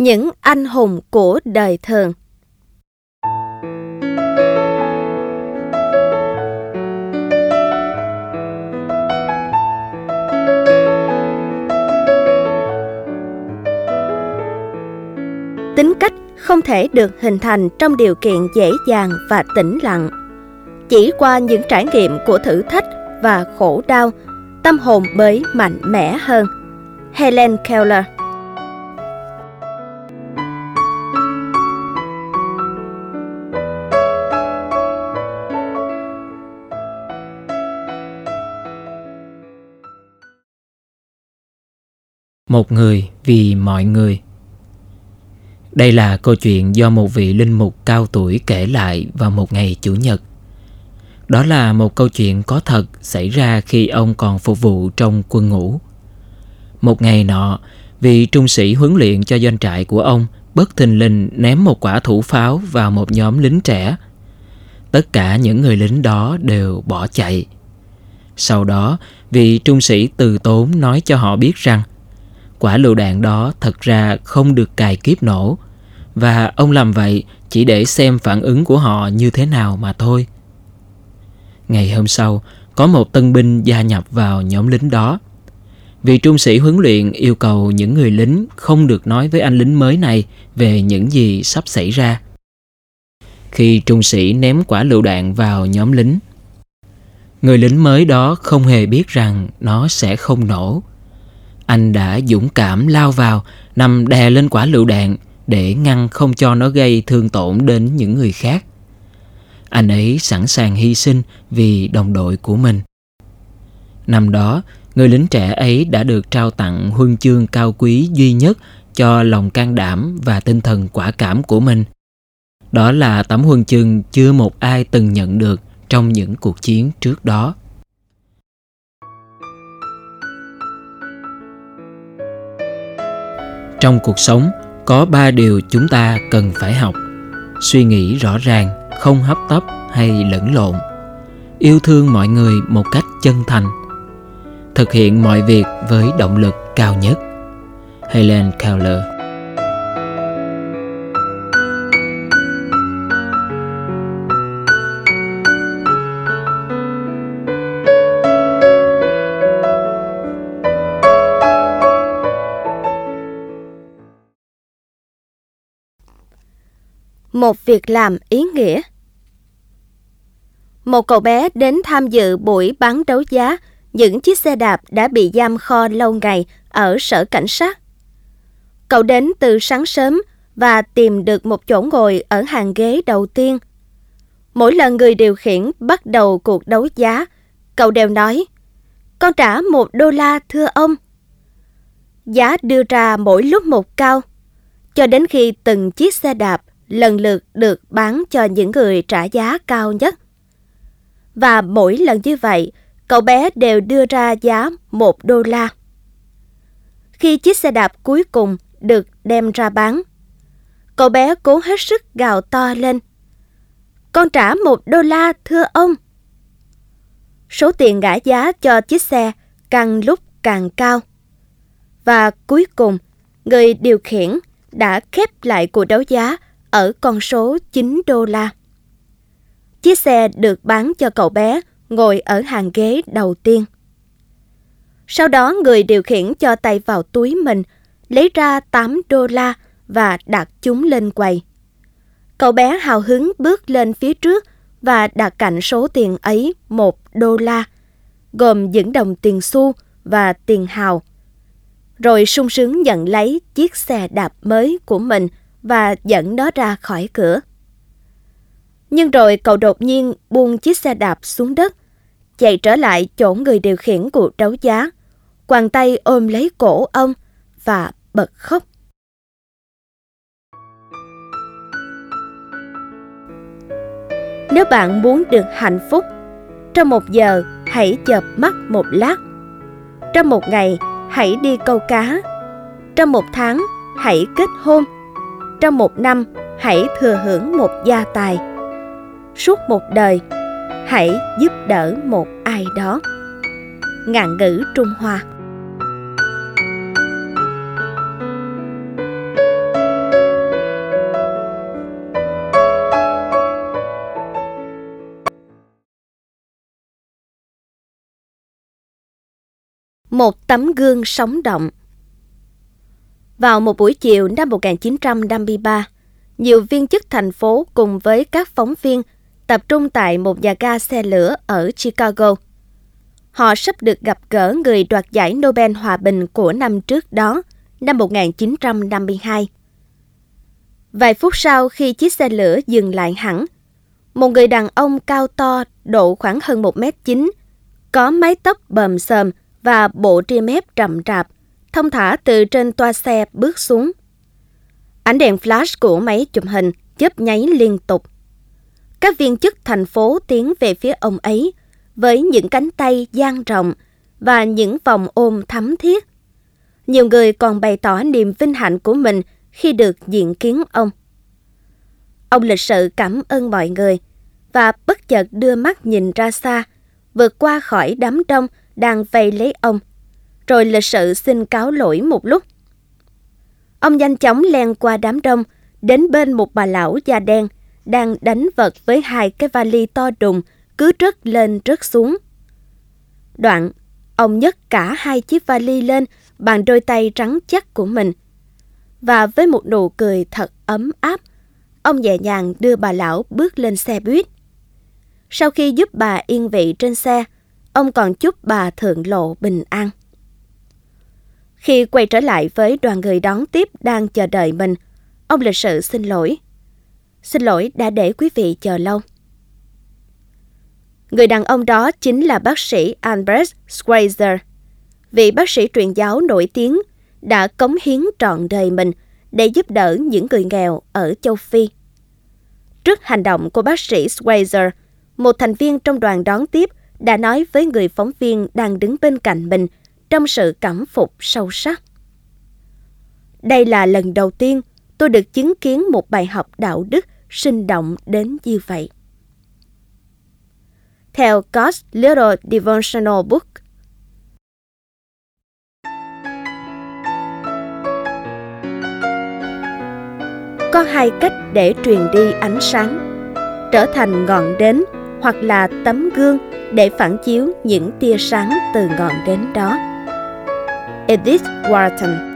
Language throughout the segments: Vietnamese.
Những anh hùng của đời thường. Tính cách không thể được hình thành trong điều kiện dễ dàng và tĩnh lặng. Chỉ qua những trải nghiệm của thử thách và khổ đau, tâm hồn mới mạnh mẽ hơn. Helen keller một người vì mọi người. Đây là câu chuyện do một vị linh mục cao tuổi kể lại vào một ngày chủ nhật. Đó là một câu chuyện có thật xảy ra khi ông còn phục vụ trong quân ngũ. Một ngày nọ, vị trung sĩ huấn luyện cho doanh trại của ông bất thình lình ném một quả thủ pháo vào một nhóm lính trẻ. Tất cả những người lính đó đều bỏ chạy. Sau đó, vị trung sĩ từ tốn nói cho họ biết rằng quả lựu đạn đó thật ra không được cài kiếp nổ và ông làm vậy chỉ để xem phản ứng của họ như thế nào mà thôi. Ngày hôm sau, có một tân binh gia nhập vào nhóm lính đó. vì trung sĩ huấn luyện yêu cầu những người lính không được nói với anh lính mới này về những gì sắp xảy ra. Khi trung sĩ ném quả lựu đạn vào nhóm lính, người lính mới đó không hề biết rằng nó sẽ không nổ anh đã dũng cảm lao vào, nằm đè lên quả lựu đạn để ngăn không cho nó gây thương tổn đến những người khác. Anh ấy sẵn sàng hy sinh vì đồng đội của mình. Năm đó, người lính trẻ ấy đã được trao tặng huân chương cao quý duy nhất cho lòng can đảm và tinh thần quả cảm của mình. Đó là tấm huân chương chưa một ai từng nhận được trong những cuộc chiến trước đó. Trong cuộc sống, có ba điều chúng ta cần phải học. Suy nghĩ rõ ràng, không hấp tấp hay lẫn lộn. Yêu thương mọi người một cách chân thành. Thực hiện mọi việc với động lực cao nhất. Helen keller một việc làm ý nghĩa. Một cậu bé đến tham dự buổi bán đấu giá những chiếc xe đạp đã bị giam kho lâu ngày ở sở cảnh sát. Cậu đến từ sáng sớm và tìm được một chỗ ngồi ở hàng ghế đầu tiên. Mỗi lần người điều khiển bắt đầu cuộc đấu giá, cậu đều nói, con trả một đô la thưa ông. Giá đưa ra mỗi lúc một cao, cho đến khi từng chiếc xe đạp lần lượt được bán cho những người trả giá cao nhất. Và mỗi lần như vậy, cậu bé đều đưa ra giá một đô la. Khi chiếc xe đạp cuối cùng được đem ra bán, cậu bé cố hết sức gào to lên. Con trả một đô la thưa ông. Số tiền gã giá cho chiếc xe càng lúc càng cao. Và cuối cùng, người điều khiển đã khép lại cuộc đấu giá ở con số 9 đô la. Chiếc xe được bán cho cậu bé ngồi ở hàng ghế đầu tiên. Sau đó người điều khiển cho tay vào túi mình, lấy ra 8 đô la và đặt chúng lên quầy. Cậu bé hào hứng bước lên phía trước và đặt cạnh số tiền ấy một đô la, gồm những đồng tiền xu và tiền hào. Rồi sung sướng nhận lấy chiếc xe đạp mới của mình và dẫn nó ra khỏi cửa. Nhưng rồi cậu đột nhiên buông chiếc xe đạp xuống đất, chạy trở lại chỗ người điều khiển cuộc đấu giá, quàng tay ôm lấy cổ ông và bật khóc. Nếu bạn muốn được hạnh phúc, trong một giờ hãy chợp mắt một lát. Trong một ngày hãy đi câu cá. Trong một tháng hãy kết hôn trong một năm, hãy thừa hưởng một gia tài. Suốt một đời, hãy giúp đỡ một ai đó. Ngạn ngữ trung hoa. Một tấm gương sống động. Vào một buổi chiều năm 1953, nhiều viên chức thành phố cùng với các phóng viên tập trung tại một nhà ga xe lửa ở Chicago. Họ sắp được gặp gỡ người đoạt giải Nobel Hòa bình của năm trước đó, năm 1952. Vài phút sau khi chiếc xe lửa dừng lại hẳn, một người đàn ông cao to, độ khoảng hơn 1 mét 9, có mái tóc bờm sờm và bộ ria mép rậm rạp, thông thả từ trên toa xe bước xuống. Ánh đèn flash của máy chụp hình chớp nháy liên tục. Các viên chức thành phố tiến về phía ông ấy với những cánh tay dang rộng và những vòng ôm thắm thiết. Nhiều người còn bày tỏ niềm vinh hạnh của mình khi được diện kiến ông. Ông lịch sự cảm ơn mọi người và bất chợt đưa mắt nhìn ra xa, vượt qua khỏi đám đông đang vây lấy ông, rồi lịch sự xin cáo lỗi một lúc. Ông nhanh chóng len qua đám đông, đến bên một bà lão da đen, đang đánh vật với hai cái vali to đùng, cứ rớt lên rớt xuống. Đoạn, ông nhấc cả hai chiếc vali lên bằng đôi tay trắng chắc của mình. Và với một nụ cười thật ấm áp, ông nhẹ nhàng đưa bà lão bước lên xe buýt. Sau khi giúp bà yên vị trên xe, ông còn chúc bà thượng lộ bình an. Khi quay trở lại với đoàn người đón tiếp đang chờ đợi mình, ông lịch sự xin lỗi. Xin lỗi đã để quý vị chờ lâu. Người đàn ông đó chính là bác sĩ Albert Schweitzer, vị bác sĩ truyền giáo nổi tiếng đã cống hiến trọn đời mình để giúp đỡ những người nghèo ở châu Phi. Trước hành động của bác sĩ Schweizer, một thành viên trong đoàn đón tiếp đã nói với người phóng viên đang đứng bên cạnh mình trong sự cảm phục sâu sắc. Đây là lần đầu tiên tôi được chứng kiến một bài học đạo đức sinh động đến như vậy. Theo God's Little Devotional Book, có hai cách để truyền đi ánh sáng trở thành ngọn đến hoặc là tấm gương để phản chiếu những tia sáng từ ngọn đến đó edith wharton.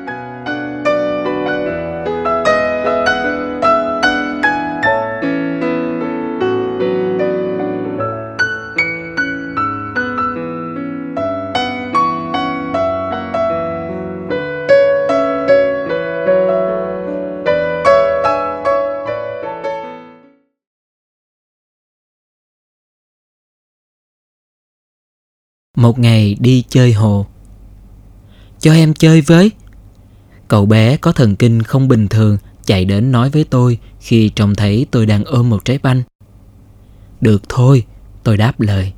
Một ngày đi chơi hồ cho em chơi với. Cậu bé có thần kinh không bình thường, Chạy đến nói với tôi Khi trông thấy tôi đang ôm một trái banh. Được thôi, Tôi đáp lời.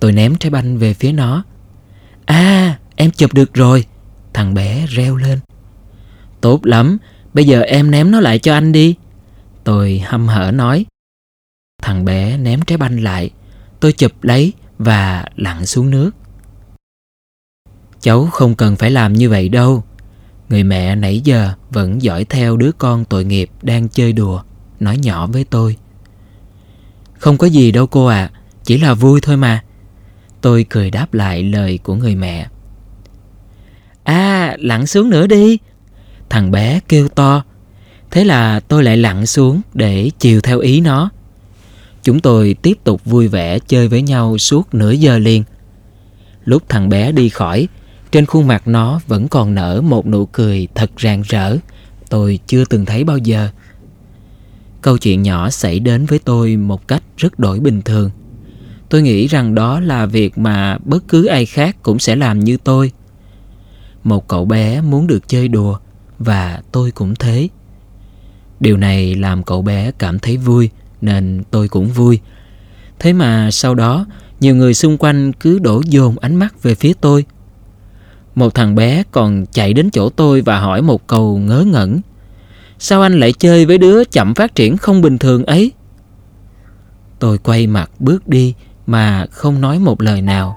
Tôi ném trái banh về phía nó. À em chụp được rồi. Thằng bé reo lên. Tốt lắm, Bây giờ em ném nó lại cho anh đi. Tôi hăm hở nói. Thằng bé ném trái banh lại. Tôi chụp lấy và lặn xuống nước. Cháu không cần phải làm như vậy đâu. Người mẹ nãy giờ vẫn dõi theo đứa con tội nghiệp đang chơi đùa, nói nhỏ với tôi. Không có gì đâu cô ạ, à, chỉ là vui thôi mà. Tôi cười đáp lại lời của người mẹ. À, lặn xuống nữa đi. Thằng bé kêu to. Thế là tôi lại lặn xuống để chiều theo ý nó. Chúng tôi tiếp tục vui vẻ chơi với nhau suốt nửa giờ liền. Lúc thằng bé đi khỏi, trên khuôn mặt nó vẫn còn nở một nụ cười thật rạng rỡ, tôi chưa từng thấy bao giờ. Câu chuyện nhỏ xảy đến với tôi một cách rất đổi bình thường. Tôi nghĩ rằng đó là việc mà bất cứ ai khác cũng sẽ làm như tôi. Một cậu bé muốn được chơi đùa và tôi cũng thế. Điều này làm cậu bé cảm thấy vui nên tôi cũng vui. Thế mà sau đó, nhiều người xung quanh cứ đổ dồn ánh mắt về phía tôi. Một thằng bé còn chạy đến chỗ tôi và hỏi một câu ngớ ngẩn. Sao anh lại chơi với đứa chậm phát triển không bình thường ấy? Tôi quay mặt bước đi mà không nói một lời nào.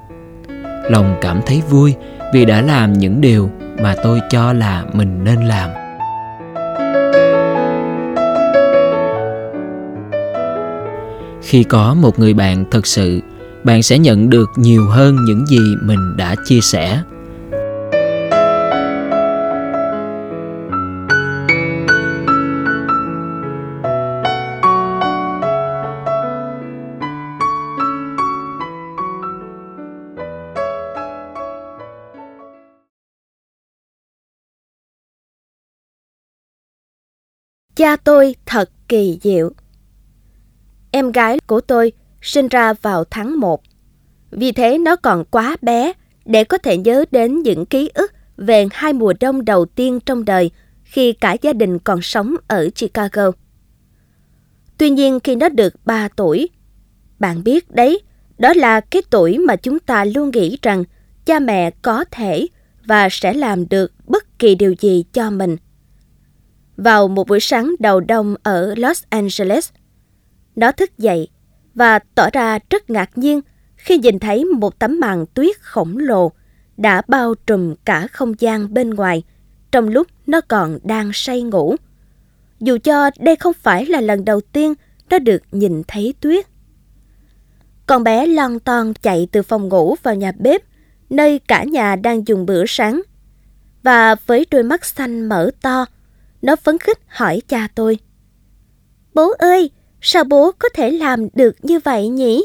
Lòng cảm thấy vui vì đã làm những điều mà tôi cho là mình nên làm. khi có một người bạn thật sự, bạn sẽ nhận được nhiều hơn những gì mình đã chia sẻ Cha tôi thật kỳ diệu. Em gái của tôi sinh ra vào tháng 1. Vì thế nó còn quá bé để có thể nhớ đến những ký ức về hai mùa đông đầu tiên trong đời khi cả gia đình còn sống ở Chicago. Tuy nhiên khi nó được 3 tuổi, bạn biết đấy, đó là cái tuổi mà chúng ta luôn nghĩ rằng cha mẹ có thể và sẽ làm được bất kỳ điều gì cho mình. Vào một buổi sáng đầu đông ở Los Angeles, nó thức dậy và tỏ ra rất ngạc nhiên khi nhìn thấy một tấm màn tuyết khổng lồ đã bao trùm cả không gian bên ngoài trong lúc nó còn đang say ngủ. Dù cho đây không phải là lần đầu tiên nó được nhìn thấy tuyết. Con bé lon ton chạy từ phòng ngủ vào nhà bếp, nơi cả nhà đang dùng bữa sáng. Và với đôi mắt xanh mở to, nó phấn khích hỏi cha tôi. Bố ơi, sao bố có thể làm được như vậy nhỉ?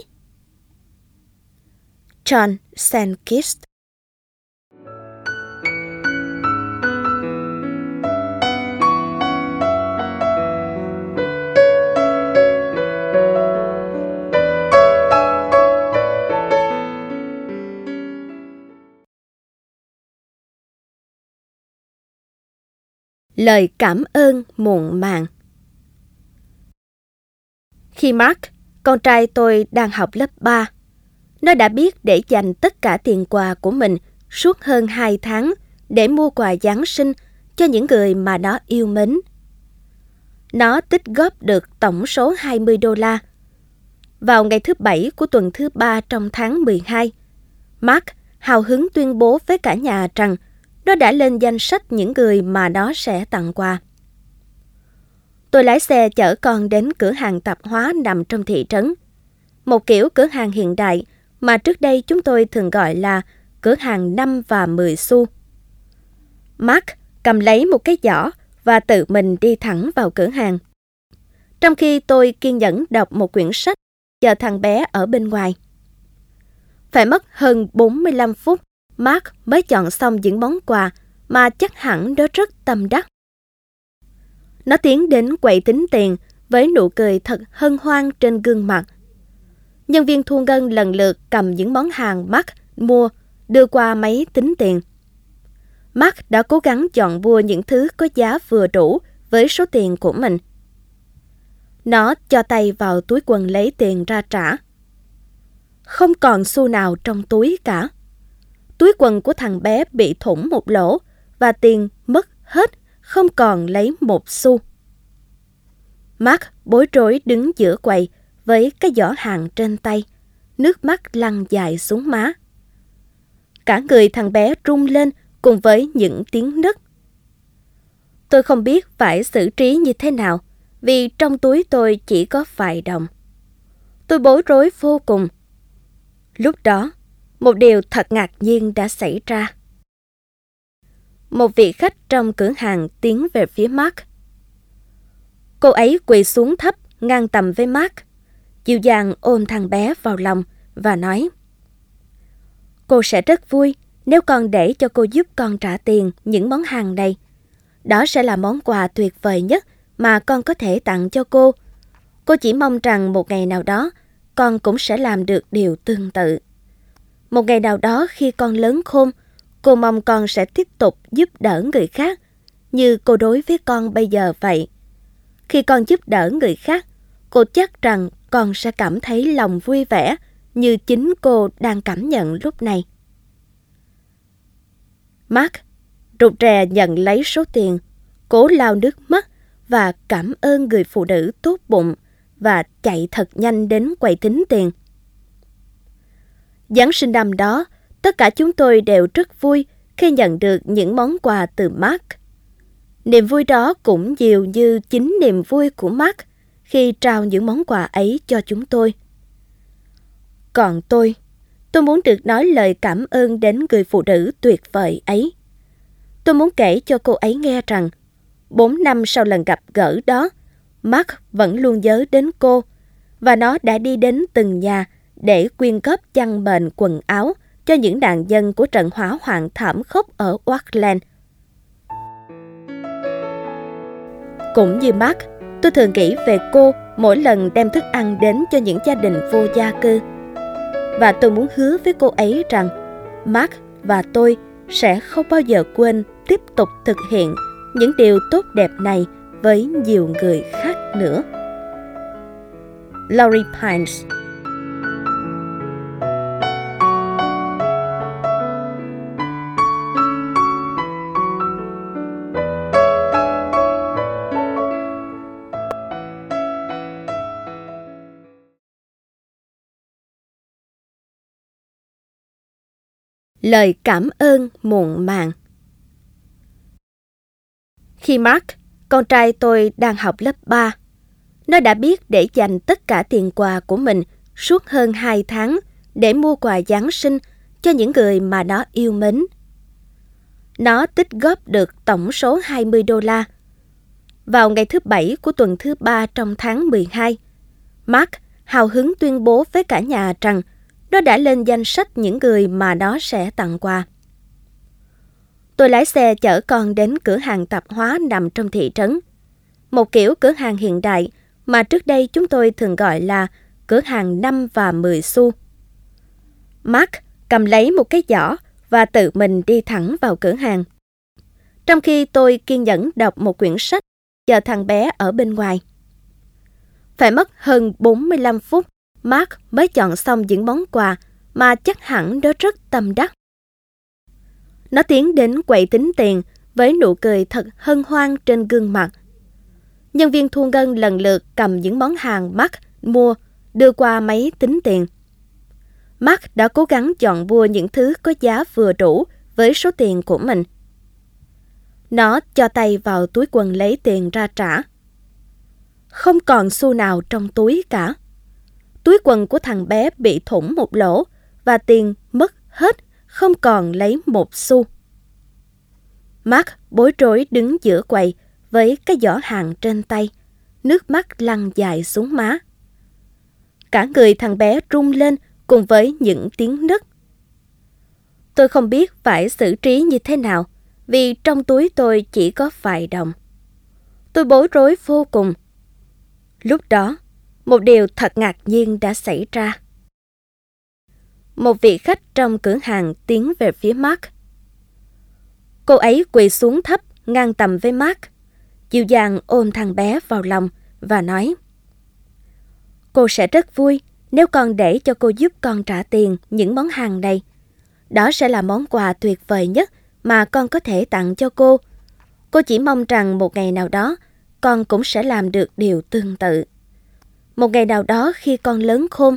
John Sankist Lời cảm ơn muộn màng Khi Mark, con trai tôi đang học lớp 3, nó đã biết để dành tất cả tiền quà của mình suốt hơn 2 tháng để mua quà Giáng sinh cho những người mà nó yêu mến. Nó tích góp được tổng số 20 đô la. Vào ngày thứ bảy của tuần thứ ba trong tháng 12, Mark hào hứng tuyên bố với cả nhà rằng nó đã lên danh sách những người mà nó sẽ tặng quà. Tôi lái xe chở con đến cửa hàng tạp hóa nằm trong thị trấn. Một kiểu cửa hàng hiện đại mà trước đây chúng tôi thường gọi là cửa hàng 5 và 10 xu. Mark cầm lấy một cái giỏ và tự mình đi thẳng vào cửa hàng. Trong khi tôi kiên nhẫn đọc một quyển sách, chờ thằng bé ở bên ngoài. Phải mất hơn 45 phút Mark mới chọn xong những món quà mà chắc hẳn đó rất tâm đắc. Nó tiến đến quầy tính tiền với nụ cười thật hân hoan trên gương mặt. Nhân viên thu ngân lần lượt cầm những món hàng Mark mua, đưa qua máy tính tiền. Mark đã cố gắng chọn mua những thứ có giá vừa đủ với số tiền của mình. Nó cho tay vào túi quần lấy tiền ra trả. Không còn xu nào trong túi cả túi quần của thằng bé bị thủng một lỗ và tiền mất hết, không còn lấy một xu. Mark bối rối đứng giữa quầy với cái giỏ hàng trên tay, nước mắt lăn dài xuống má. Cả người thằng bé rung lên cùng với những tiếng nấc. Tôi không biết phải xử trí như thế nào vì trong túi tôi chỉ có vài đồng. Tôi bối rối vô cùng. Lúc đó, một điều thật ngạc nhiên đã xảy ra. Một vị khách trong cửa hàng tiến về phía Mark. Cô ấy quỳ xuống thấp, ngang tầm với Mark, dịu dàng ôm thằng bé vào lòng và nói Cô sẽ rất vui nếu con để cho cô giúp con trả tiền những món hàng này. Đó sẽ là món quà tuyệt vời nhất mà con có thể tặng cho cô. Cô chỉ mong rằng một ngày nào đó con cũng sẽ làm được điều tương tự. Một ngày nào đó khi con lớn khôn, cô mong con sẽ tiếp tục giúp đỡ người khác, như cô đối với con bây giờ vậy. Khi con giúp đỡ người khác, cô chắc rằng con sẽ cảm thấy lòng vui vẻ như chính cô đang cảm nhận lúc này. Mark rụt rè nhận lấy số tiền, cố lau nước mắt và cảm ơn người phụ nữ tốt bụng và chạy thật nhanh đến quầy tính tiền. Giáng sinh năm đó, tất cả chúng tôi đều rất vui khi nhận được những món quà từ Mark. Niềm vui đó cũng nhiều như chính niềm vui của Mark khi trao những món quà ấy cho chúng tôi. Còn tôi, tôi muốn được nói lời cảm ơn đến người phụ nữ tuyệt vời ấy. Tôi muốn kể cho cô ấy nghe rằng, bốn năm sau lần gặp gỡ đó, Mark vẫn luôn nhớ đến cô, và nó đã đi đến từng nhà để quyên góp chăn mền quần áo cho những nạn nhân của trận hỏa hoạn thảm khốc ở Auckland. Cũng như Mark, tôi thường nghĩ về cô mỗi lần đem thức ăn đến cho những gia đình vô gia cư. Và tôi muốn hứa với cô ấy rằng Mark và tôi sẽ không bao giờ quên tiếp tục thực hiện những điều tốt đẹp này với nhiều người khác nữa. Laurie Pines Lời cảm ơn muộn màng Khi Mark, con trai tôi đang học lớp 3, nó đã biết để dành tất cả tiền quà của mình suốt hơn 2 tháng để mua quà Giáng sinh cho những người mà nó yêu mến. Nó tích góp được tổng số 20 đô la. Vào ngày thứ Bảy của tuần thứ ba trong tháng 12, Mark hào hứng tuyên bố với cả nhà rằng nó đã lên danh sách những người mà nó sẽ tặng quà. Tôi lái xe chở con đến cửa hàng tạp hóa nằm trong thị trấn. Một kiểu cửa hàng hiện đại mà trước đây chúng tôi thường gọi là cửa hàng 5 và 10 xu. Mark cầm lấy một cái giỏ và tự mình đi thẳng vào cửa hàng. Trong khi tôi kiên nhẫn đọc một quyển sách, chờ thằng bé ở bên ngoài. Phải mất hơn 45 phút Mark mới chọn xong những món quà mà chắc hẳn nó rất tâm đắc. Nó tiến đến quầy tính tiền với nụ cười thật hân hoan trên gương mặt. Nhân viên thu ngân lần lượt cầm những món hàng Mark mua, đưa qua máy tính tiền. Mark đã cố gắng chọn mua những thứ có giá vừa đủ với số tiền của mình. Nó cho tay vào túi quần lấy tiền ra trả. Không còn xu nào trong túi cả. Túi quần của thằng bé bị thủng một lỗ và tiền mất hết, không còn lấy một xu. Mark bối rối đứng giữa quầy với cái giỏ hàng trên tay, nước mắt lăn dài xuống má. Cả người thằng bé rung lên cùng với những tiếng nấc Tôi không biết phải xử trí như thế nào vì trong túi tôi chỉ có vài đồng. Tôi bối rối vô cùng. Lúc đó, một điều thật ngạc nhiên đã xảy ra. Một vị khách trong cửa hàng tiến về phía Mark. Cô ấy quỳ xuống thấp, ngang tầm với Mark, dịu dàng ôm thằng bé vào lòng và nói Cô sẽ rất vui nếu con để cho cô giúp con trả tiền những món hàng này. Đó sẽ là món quà tuyệt vời nhất mà con có thể tặng cho cô. Cô chỉ mong rằng một ngày nào đó con cũng sẽ làm được điều tương tự. Một ngày nào đó khi con lớn khôn,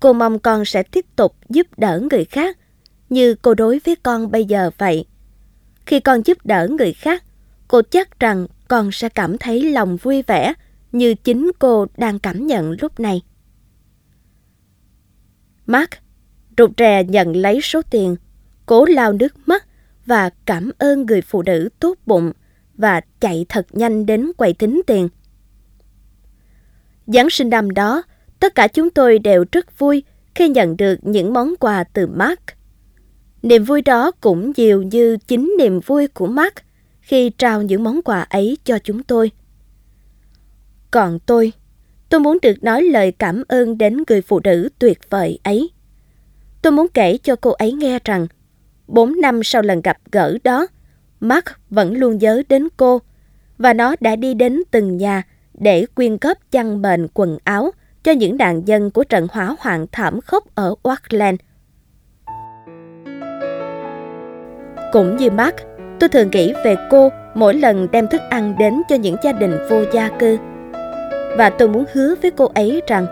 cô mong con sẽ tiếp tục giúp đỡ người khác như cô đối với con bây giờ vậy. Khi con giúp đỡ người khác, cô chắc rằng con sẽ cảm thấy lòng vui vẻ như chính cô đang cảm nhận lúc này. Mark rụt rè nhận lấy số tiền, cố lau nước mắt và cảm ơn người phụ nữ tốt bụng và chạy thật nhanh đến quầy tính tiền. Giáng sinh năm đó, tất cả chúng tôi đều rất vui khi nhận được những món quà từ Mark. Niềm vui đó cũng nhiều như chính niềm vui của Mark khi trao những món quà ấy cho chúng tôi. Còn tôi, tôi muốn được nói lời cảm ơn đến người phụ nữ tuyệt vời ấy. Tôi muốn kể cho cô ấy nghe rằng, bốn năm sau lần gặp gỡ đó, Mark vẫn luôn nhớ đến cô, và nó đã đi đến từng nhà để quyên góp chăn bền quần áo cho những nạn nhân của trận hỏa hoạn thảm khốc ở Auckland. Cũng như Mark, tôi thường nghĩ về cô mỗi lần đem thức ăn đến cho những gia đình vô gia cư. Và tôi muốn hứa với cô ấy rằng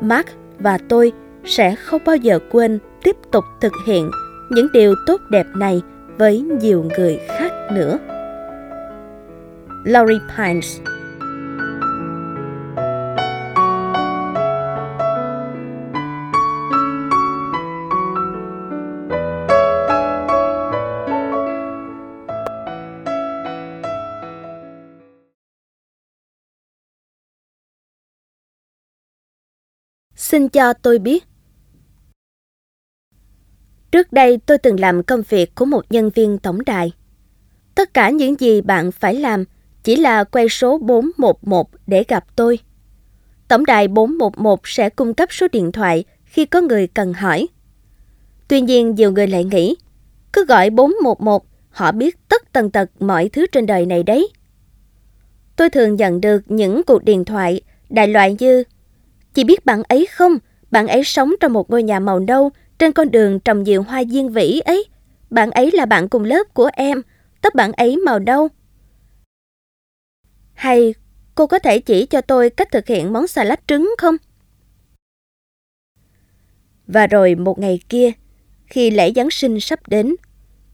Mark và tôi sẽ không bao giờ quên tiếp tục thực hiện những điều tốt đẹp này với nhiều người khác nữa. Laurie Pines Xin cho tôi biết. Trước đây tôi từng làm công việc của một nhân viên tổng đài. Tất cả những gì bạn phải làm chỉ là quay số 411 để gặp tôi. Tổng đài 411 sẽ cung cấp số điện thoại khi có người cần hỏi. Tuy nhiên nhiều người lại nghĩ, cứ gọi 411, họ biết tất tần tật mọi thứ trên đời này đấy. Tôi thường nhận được những cuộc điện thoại đại loại như Chị biết bạn ấy không? Bạn ấy sống trong một ngôi nhà màu nâu trên con đường trồng nhiều hoa diên vĩ ấy. Bạn ấy là bạn cùng lớp của em, tóc bạn ấy màu nâu. Hay cô có thể chỉ cho tôi cách thực hiện món xà lách trứng không? Và rồi một ngày kia, khi lễ Giáng sinh sắp đến,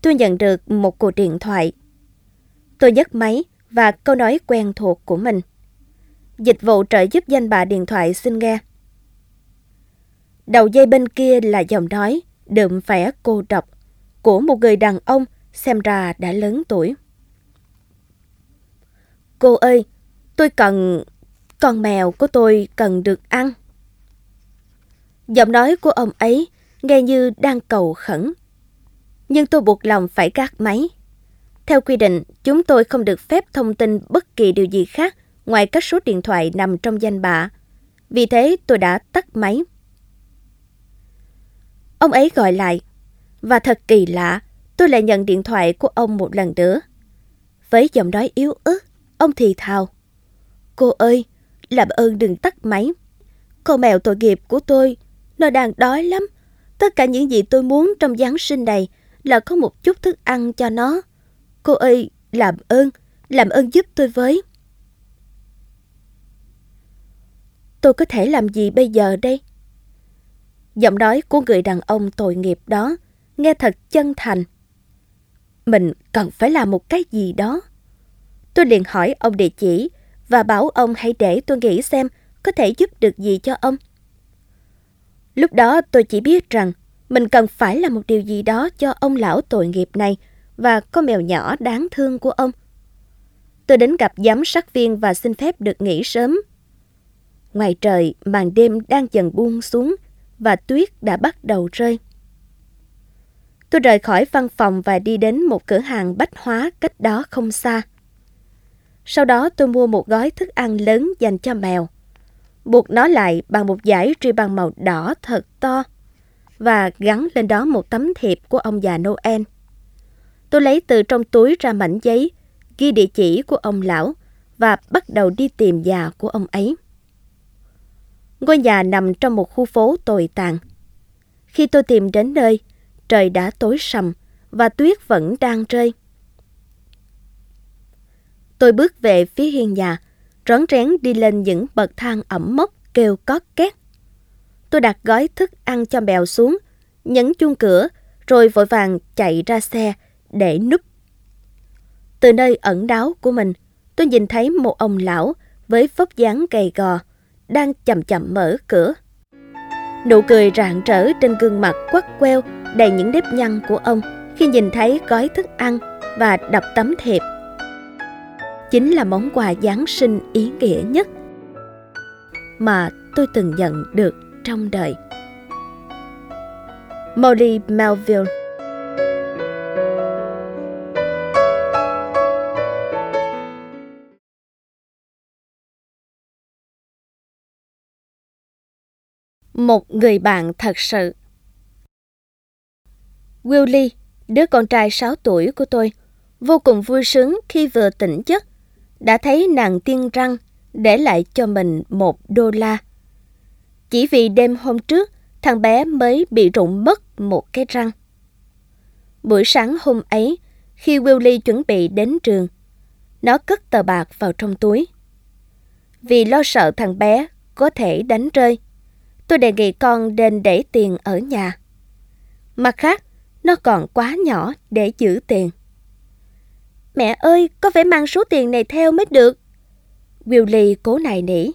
tôi nhận được một cuộc điện thoại. Tôi nhấc máy và câu nói quen thuộc của mình. Dịch vụ trợ giúp danh bà điện thoại xin nghe. Đầu dây bên kia là giọng nói đượm vẻ cô độc của một người đàn ông xem ra đã lớn tuổi. Cô ơi, tôi cần... Con mèo của tôi cần được ăn. Giọng nói của ông ấy nghe như đang cầu khẩn. Nhưng tôi buộc lòng phải gác máy. Theo quy định, chúng tôi không được phép thông tin bất kỳ điều gì khác ngoài các số điện thoại nằm trong danh bạ. Vì thế tôi đã tắt máy. Ông ấy gọi lại. Và thật kỳ lạ, tôi lại nhận điện thoại của ông một lần nữa. Với giọng nói yếu ớt, ông thì thào. Cô ơi, làm ơn đừng tắt máy. Con mèo tội nghiệp của tôi, nó đang đói lắm. Tất cả những gì tôi muốn trong Giáng sinh này là có một chút thức ăn cho nó. Cô ơi, làm ơn, làm ơn giúp tôi với. Tôi có thể làm gì bây giờ đây? Giọng nói của người đàn ông tội nghiệp đó nghe thật chân thành. Mình cần phải làm một cái gì đó. Tôi liền hỏi ông địa chỉ và bảo ông hãy để tôi nghĩ xem có thể giúp được gì cho ông. Lúc đó tôi chỉ biết rằng mình cần phải làm một điều gì đó cho ông lão tội nghiệp này và con mèo nhỏ đáng thương của ông. Tôi đến gặp giám sát viên và xin phép được nghỉ sớm. Ngoài trời, màn đêm đang dần buông xuống và tuyết đã bắt đầu rơi. Tôi rời khỏi văn phòng và đi đến một cửa hàng bách hóa cách đó không xa. Sau đó tôi mua một gói thức ăn lớn dành cho mèo. Buộc nó lại bằng một dải ri bằng màu đỏ thật to và gắn lên đó một tấm thiệp của ông già Noel. Tôi lấy từ trong túi ra mảnh giấy, ghi địa chỉ của ông lão và bắt đầu đi tìm già của ông ấy. Ngôi nhà nằm trong một khu phố tồi tàn. Khi tôi tìm đến nơi, trời đã tối sầm và tuyết vẫn đang rơi. Tôi bước về phía hiên nhà, rón rén đi lên những bậc thang ẩm mốc kêu cót két. Tôi đặt gói thức ăn cho mèo xuống, nhấn chuông cửa, rồi vội vàng chạy ra xe để núp. Từ nơi ẩn đáo của mình, tôi nhìn thấy một ông lão với vóc dáng gầy gò, đang chậm chậm mở cửa. Nụ cười rạng rỡ trên gương mặt quắt queo đầy những nếp nhăn của ông khi nhìn thấy gói thức ăn và đập tấm thiệp. Chính là món quà Giáng sinh ý nghĩa nhất mà tôi từng nhận được trong đời. Molly Melville một người bạn thật sự. Willie, đứa con trai 6 tuổi của tôi, vô cùng vui sướng khi vừa tỉnh giấc, đã thấy nàng tiên răng để lại cho mình một đô la. Chỉ vì đêm hôm trước, thằng bé mới bị rụng mất một cái răng. Buổi sáng hôm ấy, khi Willie chuẩn bị đến trường, nó cất tờ bạc vào trong túi. Vì lo sợ thằng bé có thể đánh rơi, tôi đề nghị con nên để tiền ở nhà. Mặt khác, nó còn quá nhỏ để giữ tiền. Mẹ ơi, có phải mang số tiền này theo mới được. Willie cố nài nỉ.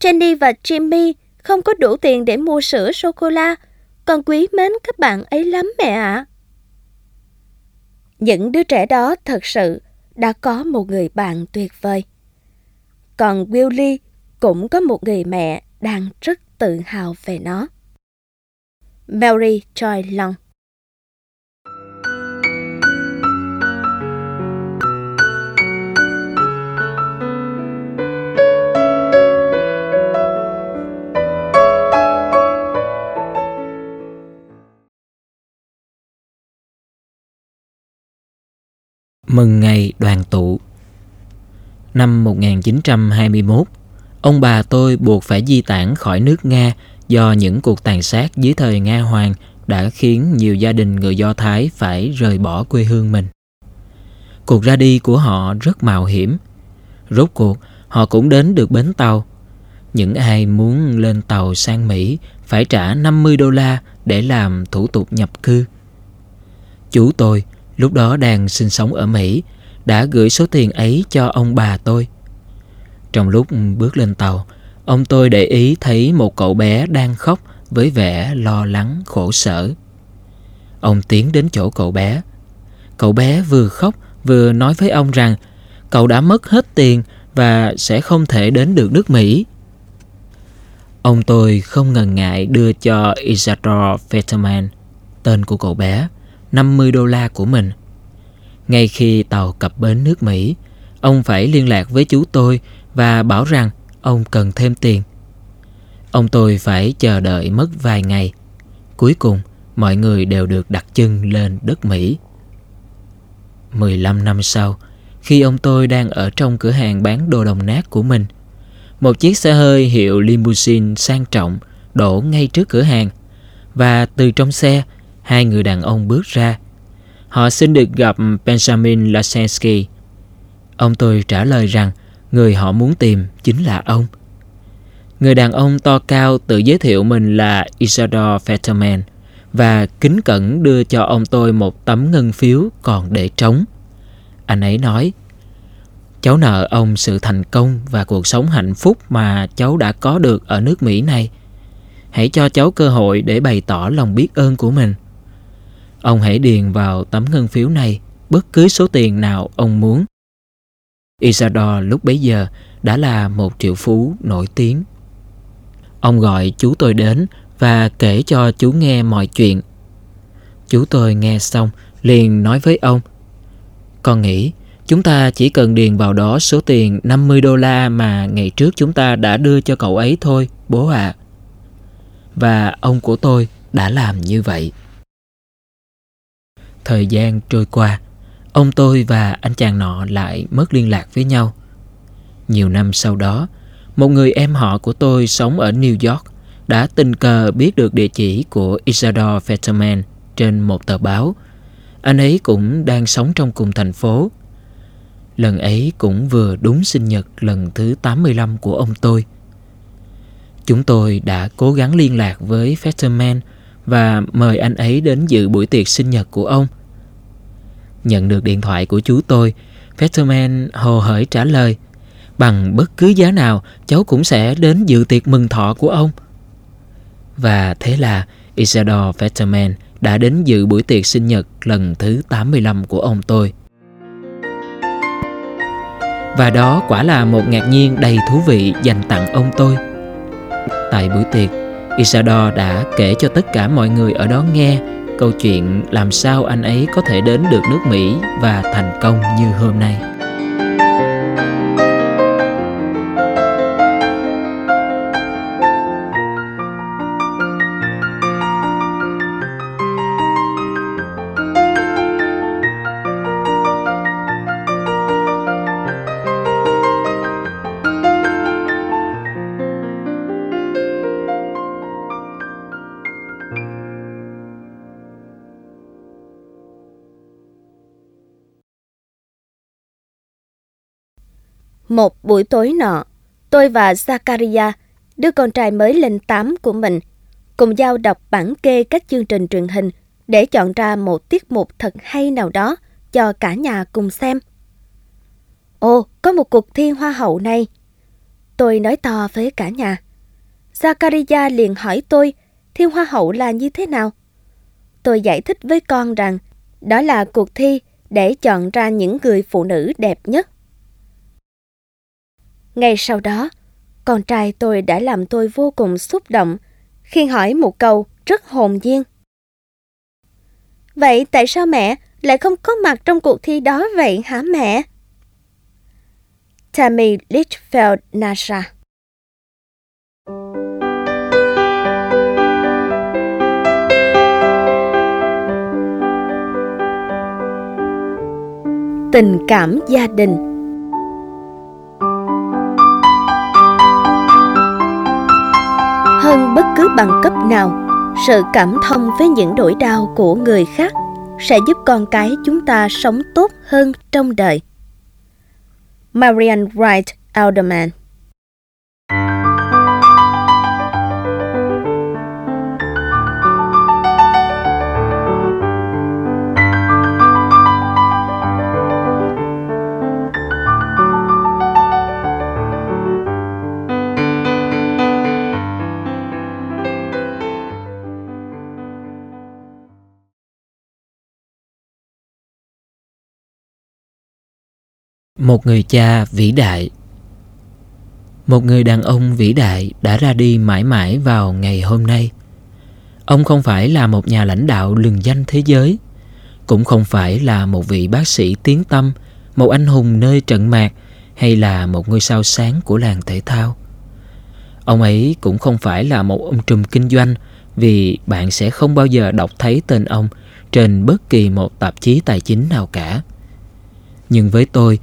Jenny và Jimmy không có đủ tiền để mua sữa sô-cô-la. Con quý mến các bạn ấy lắm mẹ ạ. Những đứa trẻ đó thật sự đã có một người bạn tuyệt vời. Còn Willie cũng có một người mẹ đang rất tự hào về nó. Mary Joy Long Mừng ngày đoàn tụ Năm 1921, ông bà tôi buộc phải di tản khỏi nước Nga do những cuộc tàn sát dưới thời Nga Hoàng đã khiến nhiều gia đình người Do Thái phải rời bỏ quê hương mình. Cuộc ra đi của họ rất mạo hiểm. Rốt cuộc, họ cũng đến được bến tàu. Những ai muốn lên tàu sang Mỹ phải trả 50 đô la để làm thủ tục nhập cư. Chú tôi, lúc đó đang sinh sống ở Mỹ, đã gửi số tiền ấy cho ông bà tôi. Trong lúc bước lên tàu, ông tôi để ý thấy một cậu bé đang khóc với vẻ lo lắng khổ sở. Ông tiến đến chỗ cậu bé. Cậu bé vừa khóc vừa nói với ông rằng cậu đã mất hết tiền và sẽ không thể đến được nước Mỹ. Ông tôi không ngần ngại đưa cho Isadore Fetterman, tên của cậu bé, 50 đô la của mình. Ngay khi tàu cập bến nước Mỹ, ông phải liên lạc với chú tôi và bảo rằng ông cần thêm tiền. Ông tôi phải chờ đợi mất vài ngày. Cuối cùng, mọi người đều được đặt chân lên đất Mỹ. 15 năm sau, khi ông tôi đang ở trong cửa hàng bán đồ đồng nát của mình, một chiếc xe hơi hiệu limousine sang trọng đổ ngay trước cửa hàng và từ trong xe, hai người đàn ông bước ra. Họ xin được gặp Benjamin Lasensky. Ông tôi trả lời rằng người họ muốn tìm chính là ông. Người đàn ông to cao tự giới thiệu mình là Isador Fetterman và kính cẩn đưa cho ông tôi một tấm ngân phiếu còn để trống. Anh ấy nói, cháu nợ ông sự thành công và cuộc sống hạnh phúc mà cháu đã có được ở nước Mỹ này. Hãy cho cháu cơ hội để bày tỏ lòng biết ơn của mình. Ông hãy điền vào tấm ngân phiếu này bất cứ số tiền nào ông muốn. Isador lúc bấy giờ đã là một triệu phú nổi tiếng. Ông gọi chú tôi đến và kể cho chú nghe mọi chuyện. Chú tôi nghe xong liền nói với ông Con nghĩ chúng ta chỉ cần điền vào đó số tiền 50 đô la mà ngày trước chúng ta đã đưa cho cậu ấy thôi, bố ạ. À. Và ông của tôi đã làm như vậy. Thời gian trôi qua, ông tôi và anh chàng nọ lại mất liên lạc với nhau. Nhiều năm sau đó, một người em họ của tôi sống ở New York đã tình cờ biết được địa chỉ của Isador Fetterman trên một tờ báo. Anh ấy cũng đang sống trong cùng thành phố. Lần ấy cũng vừa đúng sinh nhật lần thứ 85 của ông tôi. Chúng tôi đã cố gắng liên lạc với Fetterman và mời anh ấy đến dự buổi tiệc sinh nhật của ông. Nhận được điện thoại của chú tôi, Fetterman hồ hởi trả lời Bằng bất cứ giá nào cháu cũng sẽ đến dự tiệc mừng thọ của ông. Và thế là Isadore Fetterman đã đến dự buổi tiệc sinh nhật lần thứ 85 của ông tôi. Và đó quả là một ngạc nhiên đầy thú vị dành tặng ông tôi. Tại buổi tiệc, Isadore đã kể cho tất cả mọi người ở đó nghe câu chuyện làm sao anh ấy có thể đến được nước Mỹ và thành công như hôm nay. Một buổi tối nọ, tôi và Zakaria, đứa con trai mới lên 8 của mình, cùng giao đọc bản kê các chương trình truyền hình để chọn ra một tiết mục thật hay nào đó cho cả nhà cùng xem. Ồ, có một cuộc thi hoa hậu này. Tôi nói to với cả nhà. Zakaria liền hỏi tôi thi hoa hậu là như thế nào. Tôi giải thích với con rằng đó là cuộc thi để chọn ra những người phụ nữ đẹp nhất. Ngay sau đó, con trai tôi đã làm tôi vô cùng xúc động khi hỏi một câu rất hồn nhiên. Vậy tại sao mẹ lại không có mặt trong cuộc thi đó vậy hả mẹ? Tammy Litchfield Nasha tình cảm gia đình hơn bất cứ bằng cấp nào. Sự cảm thông với những nỗi đau của người khác sẽ giúp con cái chúng ta sống tốt hơn trong đời. Marian wright alderman Một người cha vĩ đại Một người đàn ông vĩ đại đã ra đi mãi mãi vào ngày hôm nay. Ông không phải là một nhà lãnh đạo lừng danh thế giới, cũng không phải là một vị bác sĩ tiếng tâm, một anh hùng nơi trận mạc hay là một ngôi sao sáng của làng thể thao. Ông ấy cũng không phải là một ông trùm kinh doanh vì bạn sẽ không bao giờ đọc thấy tên ông trên bất kỳ một tạp chí tài chính nào cả. Nhưng với tôi,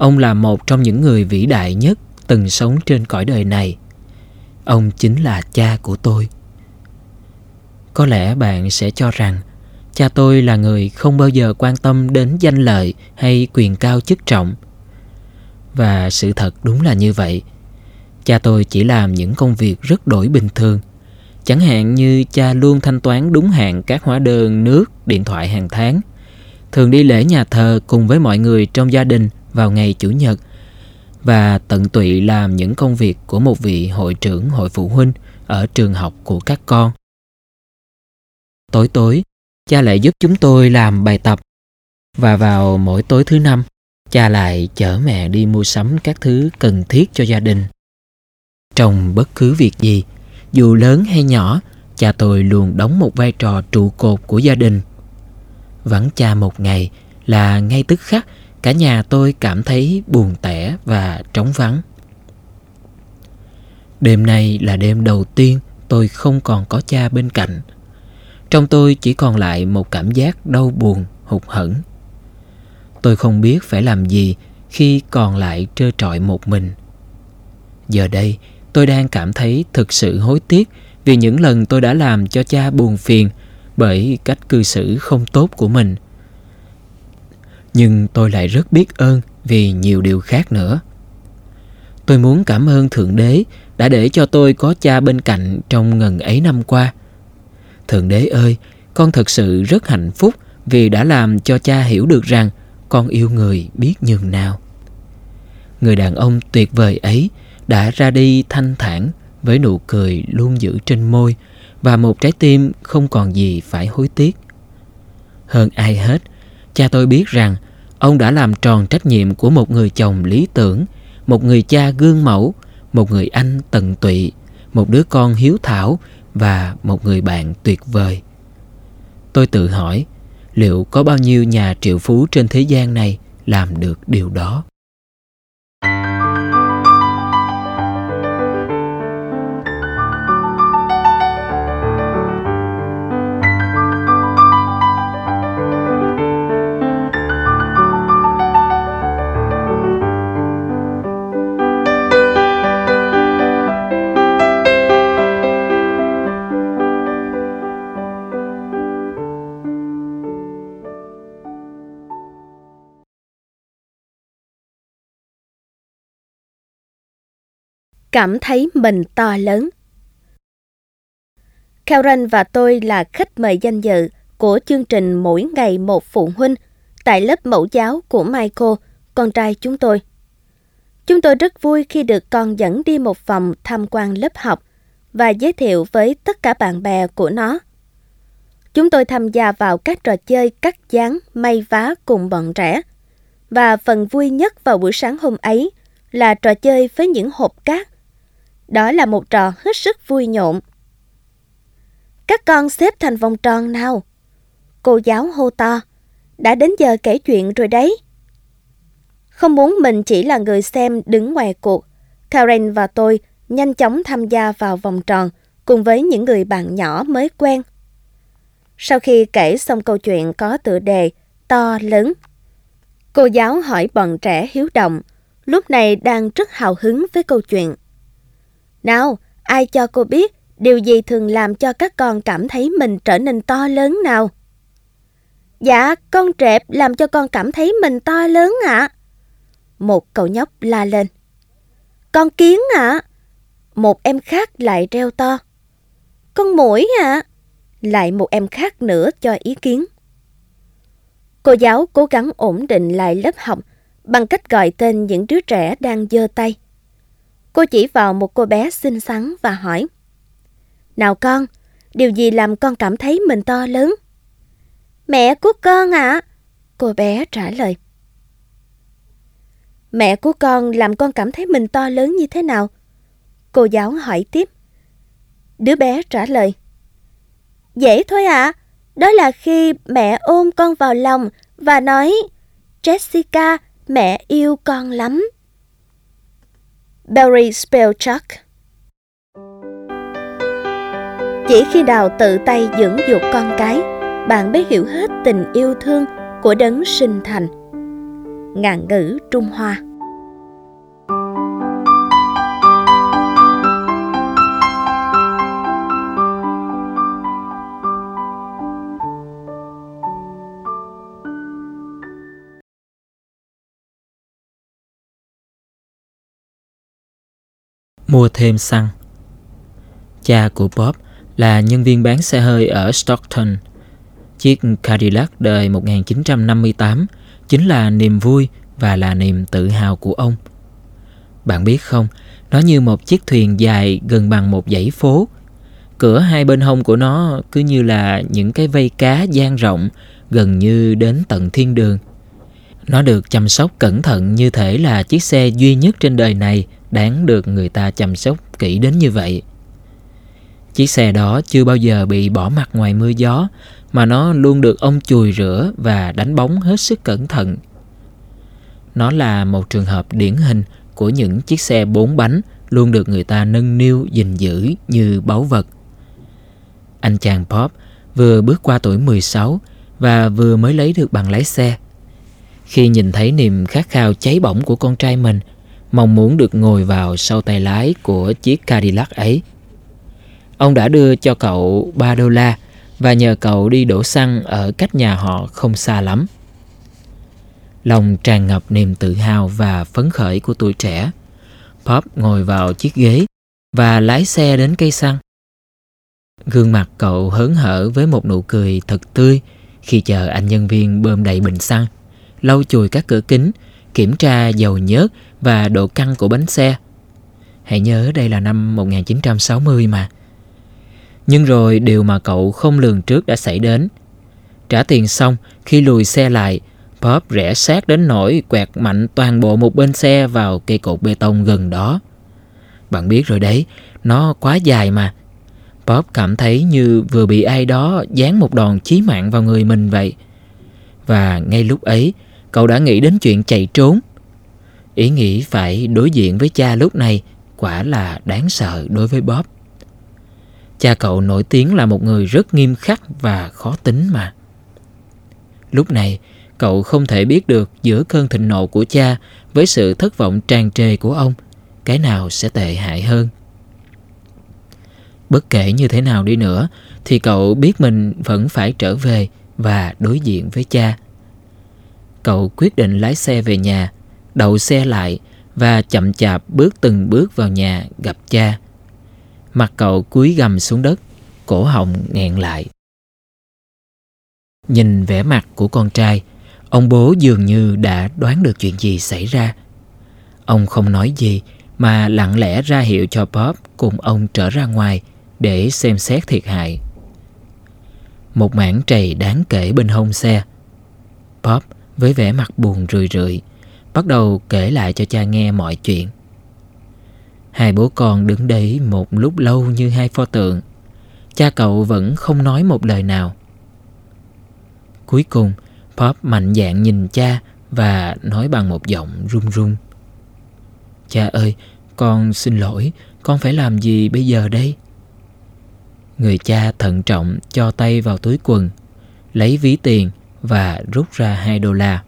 Ông là một trong những người vĩ đại nhất từng sống trên cõi đời này. Ông chính là cha của tôi. Có lẽ bạn sẽ cho rằng cha tôi là người không bao giờ quan tâm đến danh lợi hay quyền cao chức trọng. Và sự thật đúng là như vậy. Cha tôi chỉ làm những công việc rất đổi bình thường. Chẳng hạn như cha luôn thanh toán đúng hạn các hóa đơn nước, điện thoại hàng tháng. Thường đi lễ nhà thờ cùng với mọi người trong gia đình vào ngày Chủ nhật và tận tụy làm những công việc của một vị hội trưởng hội phụ huynh ở trường học của các con. Tối tối, cha lại giúp chúng tôi làm bài tập và vào mỗi tối thứ năm, cha lại chở mẹ đi mua sắm các thứ cần thiết cho gia đình. Trong bất cứ việc gì, dù lớn hay nhỏ, cha tôi luôn đóng một vai trò trụ cột của gia đình. Vắng cha một ngày là ngay tức khắc Cả nhà tôi cảm thấy buồn tẻ và trống vắng. Đêm nay là đêm đầu tiên tôi không còn có cha bên cạnh. Trong tôi chỉ còn lại một cảm giác đau buồn, hụt hẫng. Tôi không biết phải làm gì khi còn lại trơ trọi một mình. Giờ đây, tôi đang cảm thấy thực sự hối tiếc vì những lần tôi đã làm cho cha buồn phiền bởi cách cư xử không tốt của mình – nhưng tôi lại rất biết ơn vì nhiều điều khác nữa. Tôi muốn cảm ơn Thượng Đế đã để cho tôi có cha bên cạnh trong ngần ấy năm qua. Thượng Đế ơi, con thật sự rất hạnh phúc vì đã làm cho cha hiểu được rằng con yêu người biết nhường nào. Người đàn ông tuyệt vời ấy đã ra đi thanh thản với nụ cười luôn giữ trên môi và một trái tim không còn gì phải hối tiếc. Hơn ai hết, Cha tôi biết rằng ông đã làm tròn trách nhiệm của một người chồng lý tưởng, một người cha gương mẫu, một người anh tận tụy, một đứa con hiếu thảo và một người bạn tuyệt vời. Tôi tự hỏi, liệu có bao nhiêu nhà triệu phú trên thế gian này làm được điều đó? Cảm thấy mình to lớn. Karen và tôi là khách mời danh dự của chương trình Mỗi ngày một phụ huynh tại lớp mẫu giáo của Michael, con trai chúng tôi. Chúng tôi rất vui khi được con dẫn đi một vòng tham quan lớp học và giới thiệu với tất cả bạn bè của nó. Chúng tôi tham gia vào các trò chơi cắt dán, may vá cùng bọn trẻ. Và phần vui nhất vào buổi sáng hôm ấy là trò chơi với những hộp cát đó là một trò hết sức vui nhộn. Các con xếp thành vòng tròn nào. Cô giáo hô to. Đã đến giờ kể chuyện rồi đấy. Không muốn mình chỉ là người xem đứng ngoài cuộc, Karen và tôi nhanh chóng tham gia vào vòng tròn cùng với những người bạn nhỏ mới quen. Sau khi kể xong câu chuyện có tựa đề to lớn, Cô giáo hỏi bọn trẻ hiếu động, lúc này đang rất hào hứng với câu chuyện. Nào, ai cho cô biết điều gì thường làm cho các con cảm thấy mình trở nên to lớn nào? Dạ, con trẹp làm cho con cảm thấy mình to lớn ạ. Một cậu nhóc la lên. Con kiến ạ. Một em khác lại reo to. Con mũi ạ. Lại một em khác nữa cho ý kiến. Cô giáo cố gắng ổn định lại lớp học bằng cách gọi tên những đứa trẻ đang giơ tay. Cô chỉ vào một cô bé xinh xắn và hỏi. Nào con, điều gì làm con cảm thấy mình to lớn? Mẹ của con ạ. À? Cô bé trả lời. Mẹ của con làm con cảm thấy mình to lớn như thế nào? Cô giáo hỏi tiếp. Đứa bé trả lời. Dễ thôi ạ. À. Đó là khi mẹ ôm con vào lòng và nói Jessica, mẹ yêu con lắm. Barry Spellchuck Chỉ khi nào tự tay dưỡng dục con cái, bạn mới hiểu hết tình yêu thương của đấng sinh thành. Ngạn ngữ Trung Hoa mua thêm xăng. Cha của Bob là nhân viên bán xe hơi ở Stockton. Chiếc Cadillac đời 1958 chính là niềm vui và là niềm tự hào của ông. Bạn biết không, nó như một chiếc thuyền dài gần bằng một dãy phố. Cửa hai bên hông của nó cứ như là những cái vây cá dang rộng gần như đến tận thiên đường. Nó được chăm sóc cẩn thận như thể là chiếc xe duy nhất trên đời này đáng được người ta chăm sóc kỹ đến như vậy. Chiếc xe đó chưa bao giờ bị bỏ mặt ngoài mưa gió, mà nó luôn được ông chùi rửa và đánh bóng hết sức cẩn thận. Nó là một trường hợp điển hình của những chiếc xe bốn bánh luôn được người ta nâng niu, gìn giữ như báu vật. Anh chàng Pop vừa bước qua tuổi 16 và vừa mới lấy được bằng lái xe. Khi nhìn thấy niềm khát khao cháy bỏng của con trai mình mong muốn được ngồi vào sau tay lái của chiếc Cadillac ấy. Ông đã đưa cho cậu 3 đô la và nhờ cậu đi đổ xăng ở cách nhà họ không xa lắm. Lòng tràn ngập niềm tự hào và phấn khởi của tuổi trẻ. Pop ngồi vào chiếc ghế và lái xe đến cây xăng. Gương mặt cậu hớn hở với một nụ cười thật tươi khi chờ anh nhân viên bơm đầy bình xăng, lau chùi các cửa kính, kiểm tra dầu nhớt và độ căng của bánh xe. Hãy nhớ đây là năm 1960 mà. Nhưng rồi điều mà cậu không lường trước đã xảy đến. Trả tiền xong, khi lùi xe lại, Bob rẽ sát đến nỗi quẹt mạnh toàn bộ một bên xe vào cây cột bê tông gần đó. Bạn biết rồi đấy, nó quá dài mà. Bob cảm thấy như vừa bị ai đó dán một đòn chí mạng vào người mình vậy. Và ngay lúc ấy, cậu đã nghĩ đến chuyện chạy trốn. Ý nghĩ phải đối diện với cha lúc này quả là đáng sợ đối với Bob. Cha cậu nổi tiếng là một người rất nghiêm khắc và khó tính mà. Lúc này, cậu không thể biết được giữa cơn thịnh nộ của cha với sự thất vọng tràn trề của ông, cái nào sẽ tệ hại hơn. Bất kể như thế nào đi nữa, thì cậu biết mình vẫn phải trở về và đối diện với cha. Cậu quyết định lái xe về nhà đậu xe lại và chậm chạp bước từng bước vào nhà gặp cha. Mặt cậu cúi gầm xuống đất, cổ họng nghẹn lại. Nhìn vẻ mặt của con trai, ông bố dường như đã đoán được chuyện gì xảy ra. Ông không nói gì mà lặng lẽ ra hiệu cho Bob cùng ông trở ra ngoài để xem xét thiệt hại. Một mảng trầy đáng kể bên hông xe. Bob với vẻ mặt buồn rười rượi bắt đầu kể lại cho cha nghe mọi chuyện. Hai bố con đứng đấy một lúc lâu như hai pho tượng. Cha cậu vẫn không nói một lời nào. Cuối cùng, Pop mạnh dạn nhìn cha và nói bằng một giọng run run. Cha ơi, con xin lỗi, con phải làm gì bây giờ đây? Người cha thận trọng cho tay vào túi quần, lấy ví tiền và rút ra hai đô la.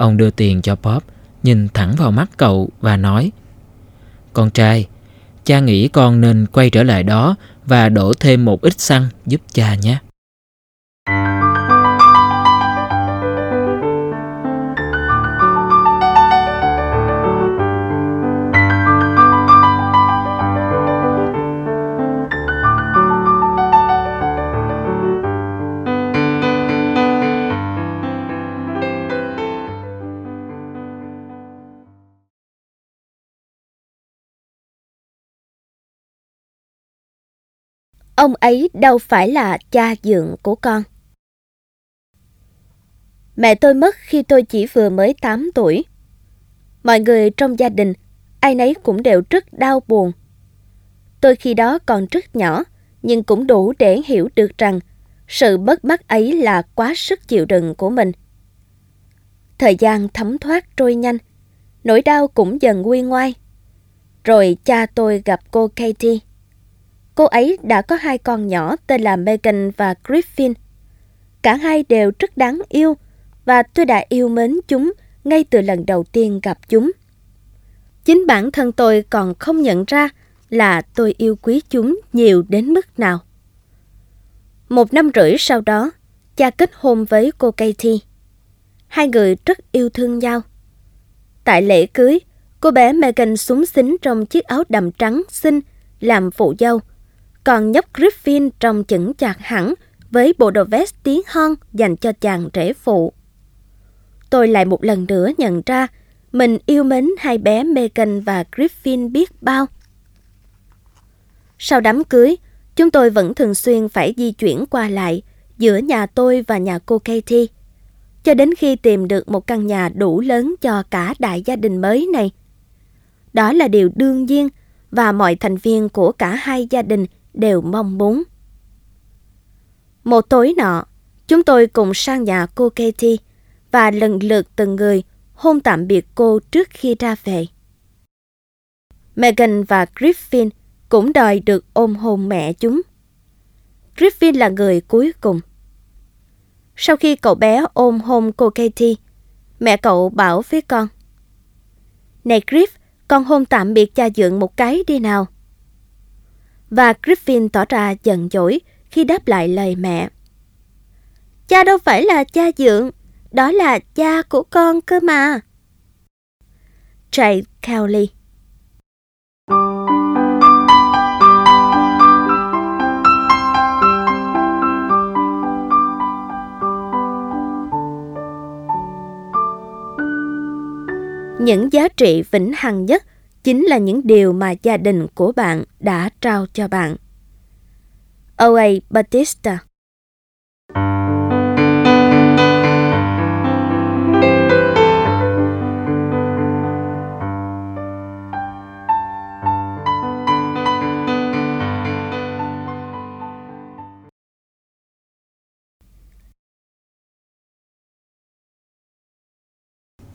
Ông đưa tiền cho Bob, nhìn thẳng vào mắt cậu và nói Con trai, cha nghĩ con nên quay trở lại đó và đổ thêm một ít xăng giúp cha nhé. Ông ấy đâu phải là cha dượng của con. Mẹ tôi mất khi tôi chỉ vừa mới 8 tuổi. Mọi người trong gia đình, ai nấy cũng đều rất đau buồn. Tôi khi đó còn rất nhỏ, nhưng cũng đủ để hiểu được rằng sự bất mắc ấy là quá sức chịu đựng của mình. Thời gian thấm thoát trôi nhanh, nỗi đau cũng dần nguôi ngoai. Rồi cha tôi gặp cô Katie. Cô ấy đã có hai con nhỏ tên là Megan và Griffin. Cả hai đều rất đáng yêu và tôi đã yêu mến chúng ngay từ lần đầu tiên gặp chúng. Chính bản thân tôi còn không nhận ra là tôi yêu quý chúng nhiều đến mức nào. Một năm rưỡi sau đó, cha kết hôn với cô Katie. Hai người rất yêu thương nhau. Tại lễ cưới, cô bé Megan súng xính trong chiếc áo đầm trắng xinh làm phụ dâu còn nhóc Griffin trông chững chạc hẳn với bộ đồ vest tí hon dành cho chàng rể phụ. Tôi lại một lần nữa nhận ra mình yêu mến hai bé Megan và Griffin biết bao. Sau đám cưới, chúng tôi vẫn thường xuyên phải di chuyển qua lại giữa nhà tôi và nhà cô Katie, cho đến khi tìm được một căn nhà đủ lớn cho cả đại gia đình mới này. Đó là điều đương nhiên và mọi thành viên của cả hai gia đình đều mong muốn. Một tối nọ, chúng tôi cùng sang nhà cô Katie và lần lượt từng người hôn tạm biệt cô trước khi ra về. Megan và Griffin cũng đòi được ôm hôn mẹ chúng. Griffin là người cuối cùng. Sau khi cậu bé ôm hôn cô Katie, mẹ cậu bảo với con. Này Griff, con hôn tạm biệt cha dượng một cái đi nào và Griffin tỏ ra giận dỗi khi đáp lại lời mẹ. Cha đâu phải là cha dượng, đó là cha của con cơ mà. Jay Cowley Những giá trị vĩnh hằng nhất chính là những điều mà gia đình của bạn đã trao cho bạn. O.A. Batista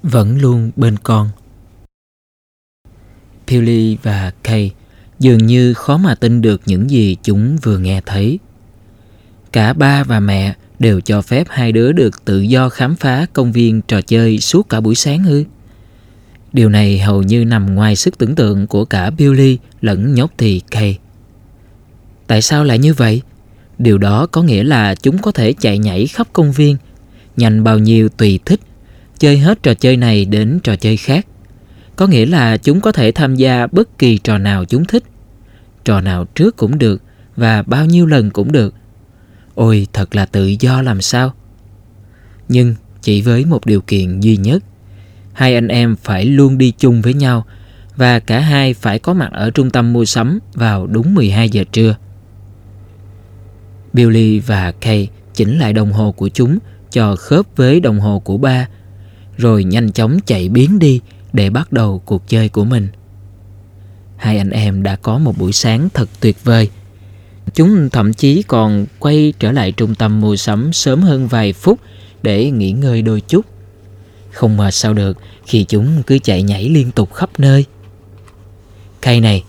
vẫn luôn bên con Philly và Kay dường như khó mà tin được những gì chúng vừa nghe thấy. Cả ba và mẹ đều cho phép hai đứa được tự do khám phá công viên trò chơi suốt cả buổi sáng ư. Điều này hầu như nằm ngoài sức tưởng tượng của cả Billy lẫn nhóc thì Kay. Tại sao lại như vậy? Điều đó có nghĩa là chúng có thể chạy nhảy khắp công viên, nhanh bao nhiêu tùy thích, chơi hết trò chơi này đến trò chơi khác có nghĩa là chúng có thể tham gia bất kỳ trò nào chúng thích. Trò nào trước cũng được và bao nhiêu lần cũng được. Ôi, thật là tự do làm sao. Nhưng chỉ với một điều kiện duy nhất. Hai anh em phải luôn đi chung với nhau và cả hai phải có mặt ở trung tâm mua sắm vào đúng 12 giờ trưa. Billy và Kay chỉnh lại đồng hồ của chúng cho khớp với đồng hồ của ba, rồi nhanh chóng chạy biến đi để bắt đầu cuộc chơi của mình. Hai anh em đã có một buổi sáng thật tuyệt vời. Chúng thậm chí còn quay trở lại trung tâm mua sắm sớm hơn vài phút để nghỉ ngơi đôi chút. Không mà sao được khi chúng cứ chạy nhảy liên tục khắp nơi. Kay này,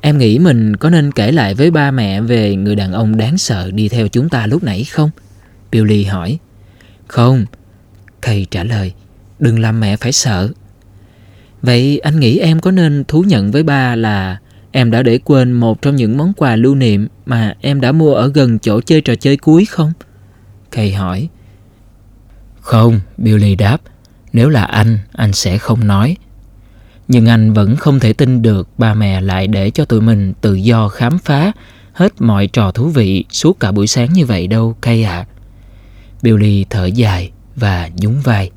em nghĩ mình có nên kể lại với ba mẹ về người đàn ông đáng sợ đi theo chúng ta lúc nãy không? Billy hỏi. Không, Kay trả lời. đừng làm mẹ phải sợ. Vậy anh nghĩ em có nên thú nhận với ba là em đã để quên một trong những món quà lưu niệm mà em đã mua ở gần chỗ chơi trò chơi cuối không? Kay hỏi. Không, Billy đáp. Nếu là anh, anh sẽ không nói. Nhưng anh vẫn không thể tin được ba mẹ lại để cho tụi mình tự do khám phá hết mọi trò thú vị suốt cả buổi sáng như vậy đâu, Kay ạ. À. Billy thở dài và nhún vai.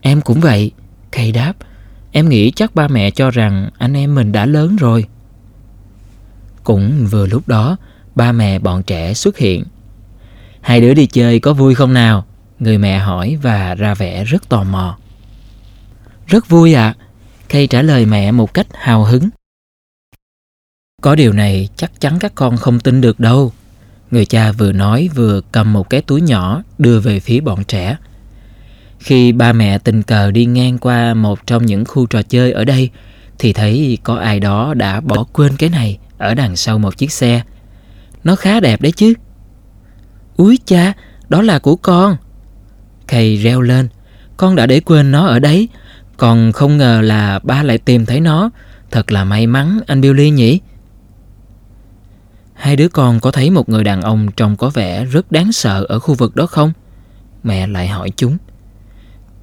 Em cũng vậy, Kay đáp. Em nghĩ chắc ba mẹ cho rằng anh em mình đã lớn rồi. Cũng vừa lúc đó, ba mẹ bọn trẻ xuất hiện. Hai đứa đi chơi có vui không nào? Người mẹ hỏi và ra vẻ rất tò mò. Rất vui ạ. À. Kay trả lời mẹ một cách hào hứng. Có điều này chắc chắn các con không tin được đâu. Người cha vừa nói vừa cầm một cái túi nhỏ đưa về phía bọn trẻ. Khi ba mẹ tình cờ đi ngang qua một trong những khu trò chơi ở đây thì thấy có ai đó đã bỏ quên cái này ở đằng sau một chiếc xe. Nó khá đẹp đấy chứ. Úi cha, đó là của con. Kay reo lên, con đã để quên nó ở đấy, còn không ngờ là ba lại tìm thấy nó. Thật là may mắn anh Billy nhỉ? Hai đứa con có thấy một người đàn ông trông có vẻ rất đáng sợ ở khu vực đó không? Mẹ lại hỏi chúng.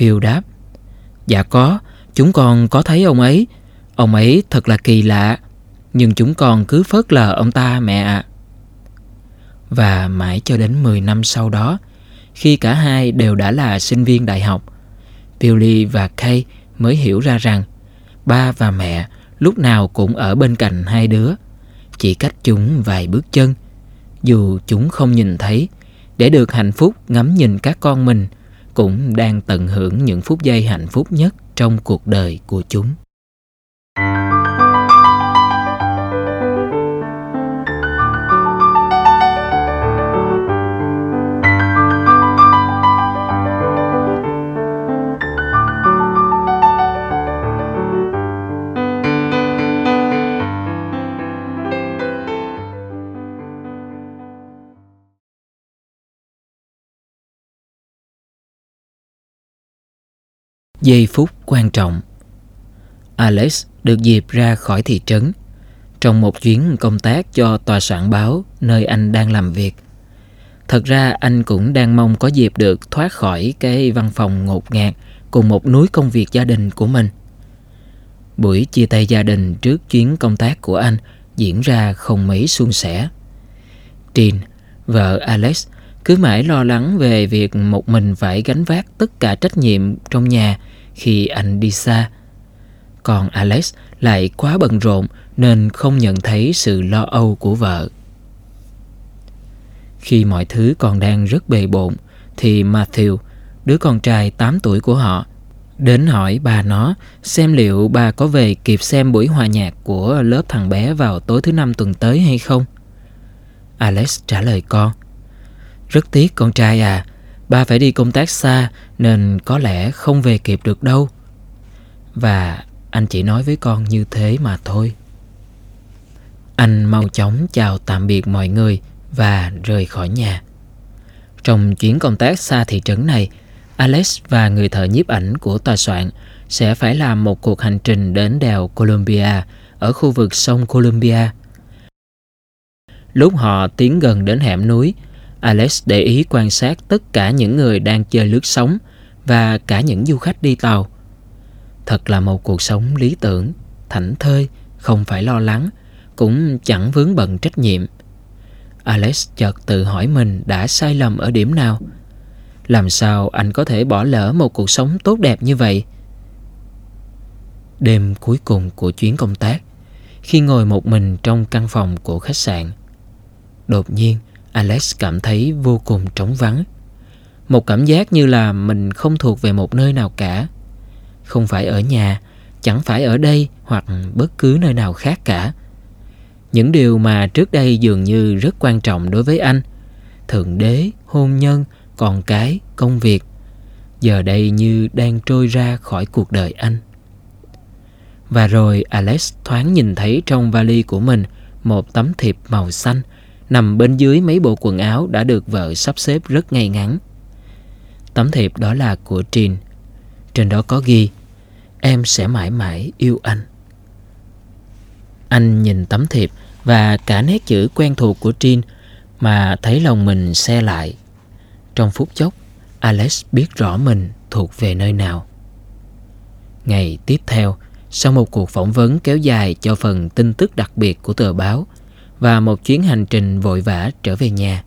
Bill đáp. Dạ có, chúng con có thấy ông ấy. Ông ấy thật là kỳ lạ, nhưng chúng con cứ phớt lờ ông ta mẹ ạ. Và mãi cho đến 10 năm sau đó, khi cả hai đều đã là sinh viên đại học, Billy và Kay mới hiểu ra rằng ba và mẹ lúc nào cũng ở bên cạnh hai đứa, chỉ cách chúng vài bước chân. Dù chúng không nhìn thấy, để được hạnh phúc ngắm nhìn các con mình cũng đang tận hưởng những phút giây hạnh phúc nhất trong cuộc đời của chúng. Giây phút quan trọng Alex được dịp ra khỏi thị trấn trong một chuyến công tác cho tòa soạn báo nơi anh đang làm việc. Thật ra anh cũng đang mong có dịp được thoát khỏi cái văn phòng ngột ngạt cùng một núi công việc gia đình của mình. Buổi chia tay gia đình trước chuyến công tác của anh diễn ra không mấy suôn sẻ. Trin, vợ Alex, cứ mãi lo lắng về việc một mình phải gánh vác tất cả trách nhiệm trong nhà khi anh đi xa. Còn Alex lại quá bận rộn nên không nhận thấy sự lo âu của vợ. Khi mọi thứ còn đang rất bề bộn thì Matthew, đứa con trai 8 tuổi của họ, đến hỏi bà nó xem liệu bà có về kịp xem buổi hòa nhạc của lớp thằng bé vào tối thứ năm tuần tới hay không. Alex trả lời con. Rất tiếc con trai à, ba phải đi công tác xa nên có lẽ không về kịp được đâu. Và anh chỉ nói với con như thế mà thôi. Anh mau chóng chào tạm biệt mọi người và rời khỏi nhà. Trong chuyến công tác xa thị trấn này, Alex và người thợ nhiếp ảnh của tòa soạn sẽ phải làm một cuộc hành trình đến đèo Columbia ở khu vực sông Columbia. Lúc họ tiến gần đến hẻm núi, Alex để ý quan sát tất cả những người đang chơi lướt sóng và cả những du khách đi tàu. Thật là một cuộc sống lý tưởng, thảnh thơi, không phải lo lắng, cũng chẳng vướng bận trách nhiệm. Alex chợt tự hỏi mình đã sai lầm ở điểm nào. Làm sao anh có thể bỏ lỡ một cuộc sống tốt đẹp như vậy? Đêm cuối cùng của chuyến công tác, khi ngồi một mình trong căn phòng của khách sạn, đột nhiên Alex cảm thấy vô cùng trống vắng. Một cảm giác như là mình không thuộc về một nơi nào cả. Không phải ở nhà, chẳng phải ở đây hoặc bất cứ nơi nào khác cả. Những điều mà trước đây dường như rất quan trọng đối với anh, thượng đế, hôn nhân, con cái, công việc, giờ đây như đang trôi ra khỏi cuộc đời anh. Và rồi Alex thoáng nhìn thấy trong vali của mình một tấm thiệp màu xanh nằm bên dưới mấy bộ quần áo đã được vợ sắp xếp rất ngay ngắn. Tấm thiệp đó là của Trin. Trên đó có ghi, Em sẽ mãi mãi yêu anh Anh nhìn tấm thiệp Và cả nét chữ quen thuộc của Trin Mà thấy lòng mình xe lại Trong phút chốc, Alex biết rõ mình thuộc về nơi nào Ngày tiếp theo, Sau một cuộc phỏng vấn kéo dài cho phần tin tức đặc biệt của tờ báo và một chuyến hành trình vội vã trở về nhà.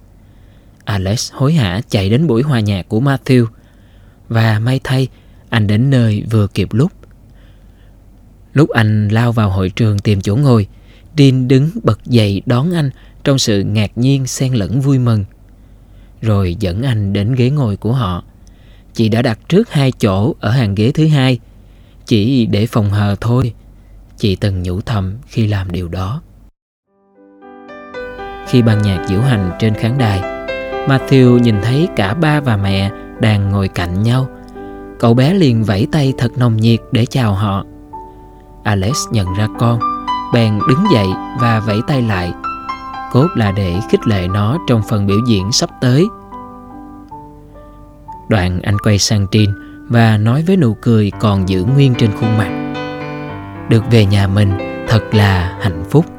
Alex hối hả chạy đến buổi hòa nhạc của Matthew, Và may thay, anh đến nơi vừa kịp lúc. Lúc anh lao vào hội trường tìm chỗ ngồi, Dean đứng bật dậy đón anh Trong sự ngạc nhiên, xen lẫn vui mừng. Rồi dẫn anh đến ghế ngồi của họ. Chị đã đặt trước hai chỗ ở hàng ghế thứ hai. Chỉ để phòng hờ thôi. Chị từng nhủ thầm khi làm điều đó. Khi ban nhạc diễu hành trên khán đài. Matthew nhìn thấy cả ba và mẹ đang ngồi cạnh nhau. Cậu bé liền vẫy tay thật nồng nhiệt để chào họ. Alex nhận ra con. Bèn đứng dậy và vẫy tay lại. Cốt là để khích lệ nó trong phần biểu diễn sắp tới. Đoạn anh quay sang Trin Và nói với nụ cười còn giữ nguyên trên khuôn mặt. Được về nhà mình, thật là hạnh phúc.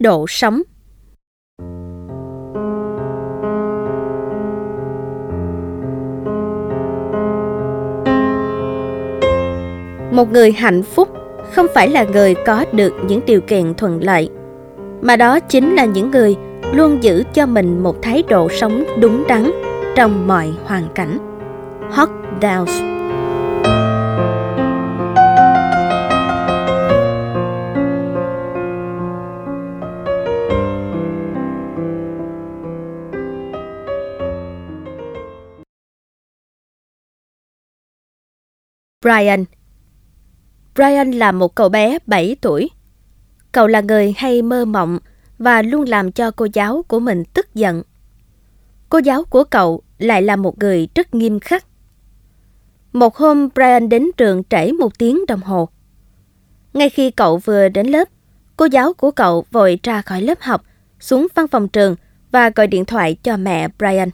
Độ sống. Một người hạnh phúc không phải là người có được những điều kiện thuận lợi, mà đó chính là những người luôn giữ cho mình một thái độ sống đúng đắn trong mọi hoàn cảnh. Hot Downs Brian Brian là một cậu bé 7 tuổi. Cậu là người hay mơ mộng và luôn làm cho cô giáo của mình tức giận. Cô giáo của cậu lại là một người rất nghiêm khắc. Một hôm Brian đến trường trễ một tiếng đồng hồ. Ngay khi cậu vừa đến lớp, cô giáo của cậu vội ra khỏi lớp học, xuống văn phòng trường và gọi điện thoại cho mẹ Brian.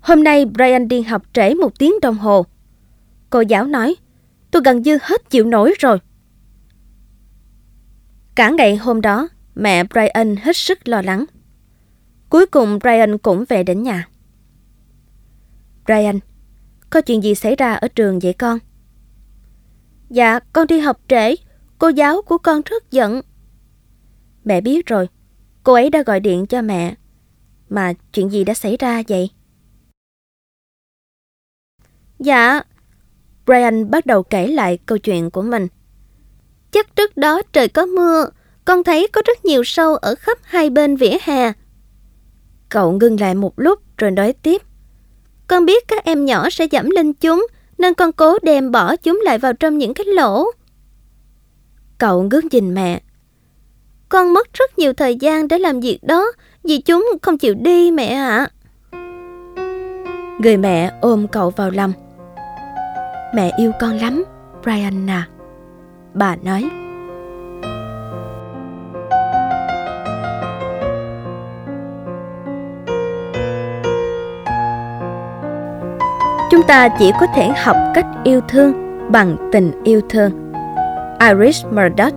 Hôm nay Brian đi học trễ một tiếng đồng hồ. Cô giáo nói, tôi gần như hết chịu nổi rồi. Cả ngày hôm đó, mẹ Brian hết sức lo lắng. Cuối cùng Brian cũng về đến nhà. Brian, có chuyện gì xảy ra ở trường vậy con? Dạ, con đi học trễ, cô giáo của con rất giận. Mẹ biết rồi, cô ấy đã gọi điện cho mẹ. Mà chuyện gì đã xảy ra vậy? Dạ, Brian bắt đầu kể lại câu chuyện của mình. Chắc trước đó trời có mưa, con thấy có rất nhiều sâu ở khắp hai bên vỉa hè. Cậu ngưng lại một lúc rồi nói tiếp. Con biết các em nhỏ sẽ dẫm lên chúng, nên con cố đem bỏ chúng lại vào trong những cái lỗ. Cậu ngước nhìn mẹ. Con mất rất nhiều thời gian để làm việc đó, vì chúng không chịu đi mẹ ạ. À. Người mẹ ôm cậu vào lòng. Mẹ yêu con lắm, Brian à. Bà nói. Chúng ta chỉ có thể học cách yêu thương bằng tình yêu thương. Iris Murdoch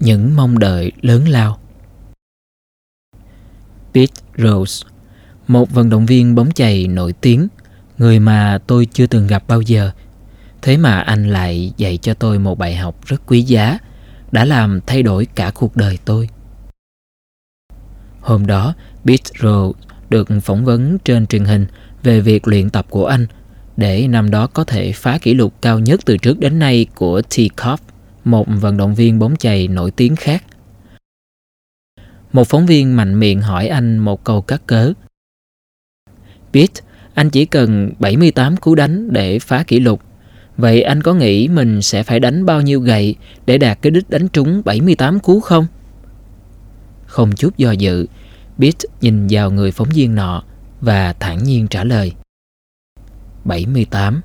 những mong đợi lớn lao. Pete Rose, một vận động viên bóng chày nổi tiếng, người mà tôi chưa từng gặp bao giờ. Thế mà anh lại dạy cho tôi một bài học rất quý giá, đã làm thay đổi cả cuộc đời tôi. Hôm đó, Pete Rose được phỏng vấn trên truyền hình về việc luyện tập của anh để năm đó có thể phá kỷ lục cao nhất từ trước đến nay của T. Cobb một vận động viên bóng chày nổi tiếng khác. Một phóng viên mạnh miệng hỏi anh một câu cắt cớ. Pete, anh chỉ cần 78 cú đánh để phá kỷ lục. Vậy anh có nghĩ mình sẽ phải đánh bao nhiêu gậy để đạt cái đích đánh trúng 78 cú không? Không chút do dự, Pete nhìn vào người phóng viên nọ và thản nhiên trả lời. 78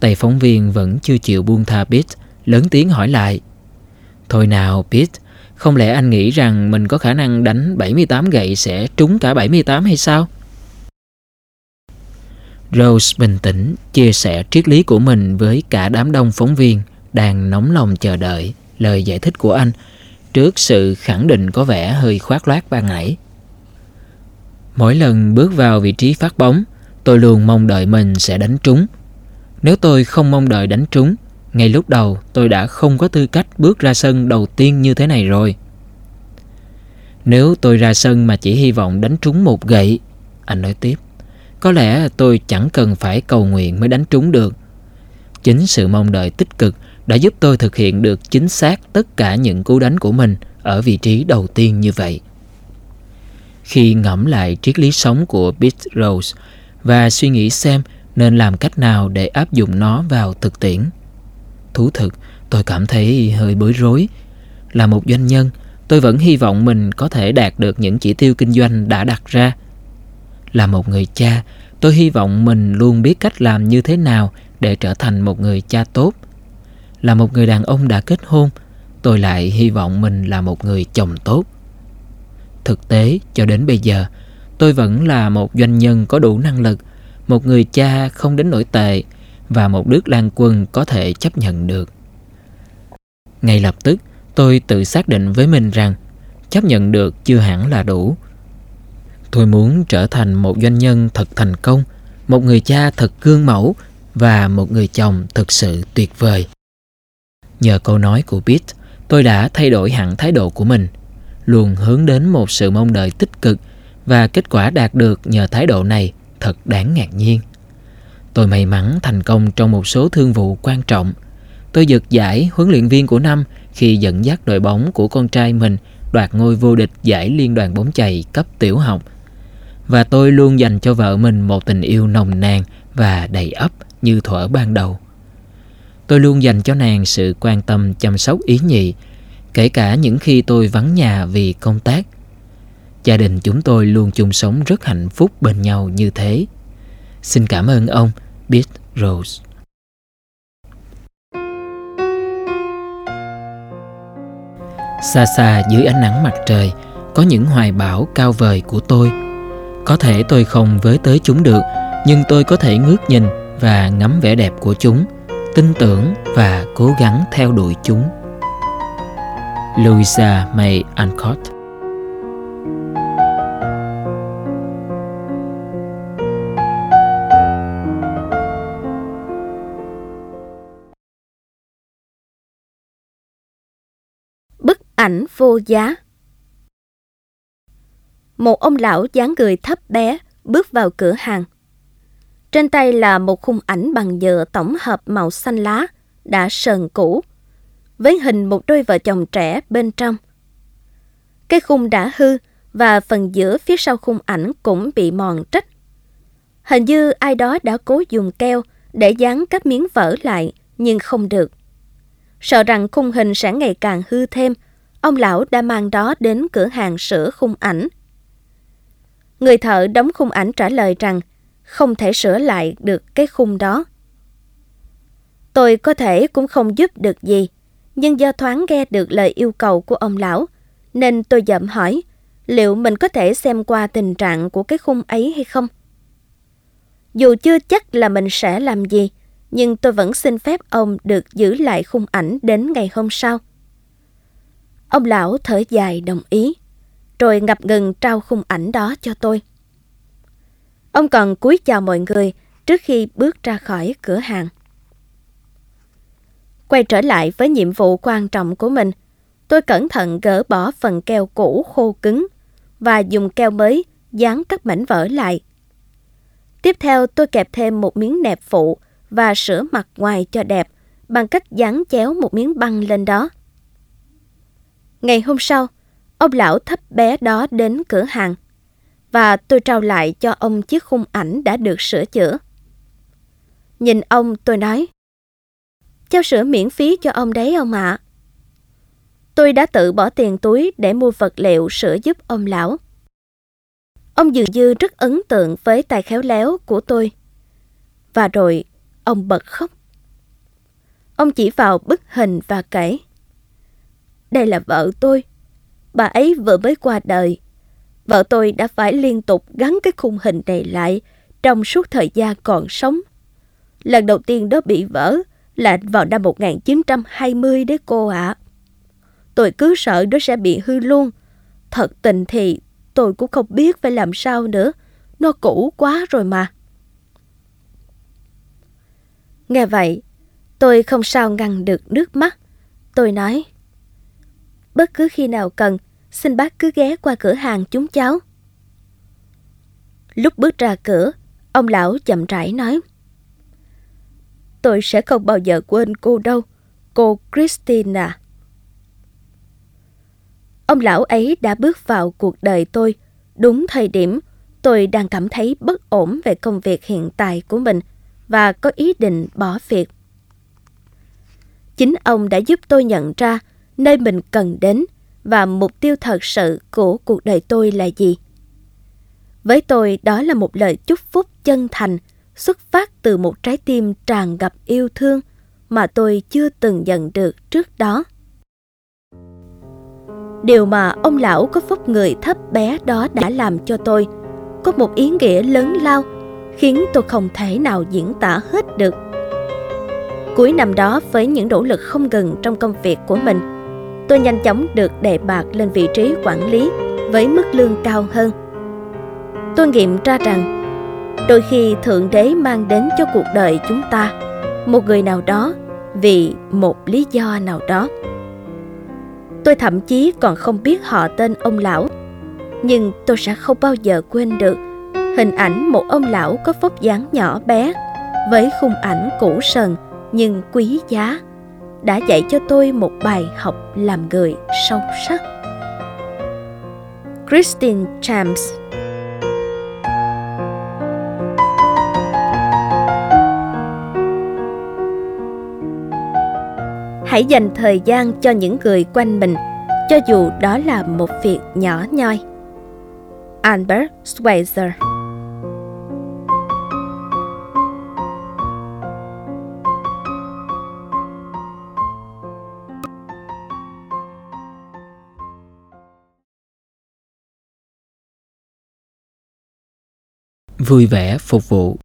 Tay phóng viên vẫn chưa chịu buông tha Pete lớn tiếng hỏi lại. Thôi nào Pete, không lẽ anh nghĩ rằng mình có khả năng đánh 78 gậy sẽ trúng cả 78 hay sao? Rose bình tĩnh chia sẻ triết lý của mình với cả đám đông phóng viên đang nóng lòng chờ đợi lời giải thích của anh trước sự khẳng định có vẻ hơi khoác loát ban nãy. Mỗi lần bước vào vị trí phát bóng, tôi luôn mong đợi mình sẽ đánh trúng. Nếu tôi không mong đợi đánh trúng ngay lúc đầu tôi đã không có tư cách bước ra sân đầu tiên như thế này rồi. Nếu tôi ra sân mà chỉ hy vọng đánh trúng một gậy, anh nói tiếp, có lẽ tôi chẳng cần phải cầu nguyện mới đánh trúng được. Chính sự mong đợi tích cực đã giúp tôi thực hiện được chính xác tất cả những cú đánh của mình ở vị trí đầu tiên như vậy. Khi ngẫm lại triết lý sống của Pete Rose và suy nghĩ xem nên làm cách nào để áp dụng nó vào thực tiễn, Thú thực, tôi cảm thấy hơi bối rối. Là một doanh nhân, tôi vẫn hy vọng mình có thể đạt được những chỉ tiêu kinh doanh đã đặt ra. Là một người cha, tôi hy vọng mình luôn biết cách làm như thế nào để trở thành một người cha tốt. Là một người đàn ông đã kết hôn, tôi lại hy vọng mình là một người chồng tốt. Thực tế, cho đến bây giờ, tôi vẫn là một doanh nhân có đủ năng lực, một người cha không đến nổi tệ, và một nước lan quân có thể chấp nhận được. Ngay lập tức, tôi tự xác định với mình rằng chấp nhận được chưa hẳn là đủ. Tôi muốn trở thành một doanh nhân thật thành công, một người cha thật gương mẫu và một người chồng thực sự tuyệt vời. Nhờ câu nói của Pete, tôi đã thay đổi hẳn thái độ của mình, luôn hướng đến một sự mong đợi tích cực và kết quả đạt được nhờ thái độ này thật đáng ngạc nhiên. Tôi may mắn thành công trong một số thương vụ quan trọng. Tôi giật giải huấn luyện viên của năm khi dẫn dắt đội bóng của con trai mình đoạt ngôi vô địch giải liên đoàn bóng chày cấp tiểu học. Và tôi luôn dành cho vợ mình một tình yêu nồng nàn và đầy ấp như thuở ban đầu. Tôi luôn dành cho nàng sự quan tâm chăm sóc ý nhị, kể cả những khi tôi vắng nhà vì công tác. Gia đình chúng tôi luôn chung sống rất hạnh phúc bên nhau như thế. Xin cảm ơn ông, Beat Rose. Xa xa dưới ánh nắng mặt trời, có những hoài bão cao vời của tôi. Có thể tôi không với tới chúng được, nhưng tôi có thể ngước nhìn và ngắm vẻ đẹp của chúng, tin tưởng và cố gắng theo đuổi chúng. Louisa May Alcott ảnh vô giá. Một ông lão dáng người thấp bé bước vào cửa hàng. Trên tay là một khung ảnh bằng nhựa tổng hợp màu xanh lá, đã sờn cũ, với hình một đôi vợ chồng trẻ bên trong. Cái khung đã hư và phần giữa phía sau khung ảnh cũng bị mòn trách. Hình như ai đó đã cố dùng keo để dán các miếng vỡ lại nhưng không được. Sợ rằng khung hình sẽ ngày càng hư thêm ông lão đã mang đó đến cửa hàng sửa khung ảnh. Người thợ đóng khung ảnh trả lời rằng không thể sửa lại được cái khung đó. Tôi có thể cũng không giúp được gì, nhưng do thoáng nghe được lời yêu cầu của ông lão, nên tôi dậm hỏi liệu mình có thể xem qua tình trạng của cái khung ấy hay không. Dù chưa chắc là mình sẽ làm gì, nhưng tôi vẫn xin phép ông được giữ lại khung ảnh đến ngày hôm sau. Ông lão thở dài đồng ý, rồi ngập ngừng trao khung ảnh đó cho tôi. Ông còn cúi chào mọi người trước khi bước ra khỏi cửa hàng. Quay trở lại với nhiệm vụ quan trọng của mình, tôi cẩn thận gỡ bỏ phần keo cũ khô cứng và dùng keo mới dán các mảnh vỡ lại. Tiếp theo tôi kẹp thêm một miếng nẹp phụ và sửa mặt ngoài cho đẹp bằng cách dán chéo một miếng băng lên đó. Ngày hôm sau, ông lão thấp bé đó đến cửa hàng và tôi trao lại cho ông chiếc khung ảnh đã được sửa chữa. Nhìn ông tôi nói Cháu sửa miễn phí cho ông đấy ông ạ. Tôi đã tự bỏ tiền túi để mua vật liệu sửa giúp ông lão. Ông dường như rất ấn tượng với tài khéo léo của tôi. Và rồi, ông bật khóc. Ông chỉ vào bức hình và kể. Đây là vợ tôi. Bà ấy vừa mới qua đời. Vợ tôi đã phải liên tục gắn cái khung hình này lại trong suốt thời gian còn sống. Lần đầu tiên đó bị vỡ là vào năm 1920 đấy cô ạ. À. Tôi cứ sợ nó sẽ bị hư luôn. Thật tình thì tôi cũng không biết phải làm sao nữa. Nó cũ quá rồi mà. Nghe vậy, tôi không sao ngăn được nước mắt. Tôi nói, bất cứ khi nào cần, xin bác cứ ghé qua cửa hàng chúng cháu. Lúc bước ra cửa, ông lão chậm rãi nói, tôi sẽ không bao giờ quên cô đâu, cô Christina. Ông lão ấy đã bước vào cuộc đời tôi đúng thời điểm tôi đang cảm thấy bất ổn về công việc hiện tại của mình và có ý định bỏ việc. Chính ông đã giúp tôi nhận ra nơi mình cần đến và mục tiêu thật sự của cuộc đời tôi là gì. Với tôi đó là một lời chúc phúc chân thành xuất phát từ một trái tim tràn ngập yêu thương mà tôi chưa từng nhận được trước đó. Điều mà ông lão có phúc người thấp bé đó đã làm cho tôi có một ý nghĩa lớn lao khiến tôi không thể nào diễn tả hết được. Cuối năm đó với những nỗ lực không ngừng trong công việc của mình, tôi nhanh chóng được đề bạt lên vị trí quản lý với mức lương cao hơn. Tôi nghiệm ra rằng đôi khi Thượng Đế mang đến cho cuộc đời chúng ta một người nào đó vì một lý do nào đó. Tôi thậm chí còn không biết họ tên ông lão, nhưng tôi sẽ không bao giờ quên được hình ảnh một ông lão có vóc dáng nhỏ bé với khung ảnh cũ sần nhưng quý giá đã dạy cho tôi một bài học làm người sâu sắc. Christine James hãy dành thời gian cho những người quanh mình, cho dù đó là một việc nhỏ nhoi. Albert schweitzer. Vui vẻ phục vụ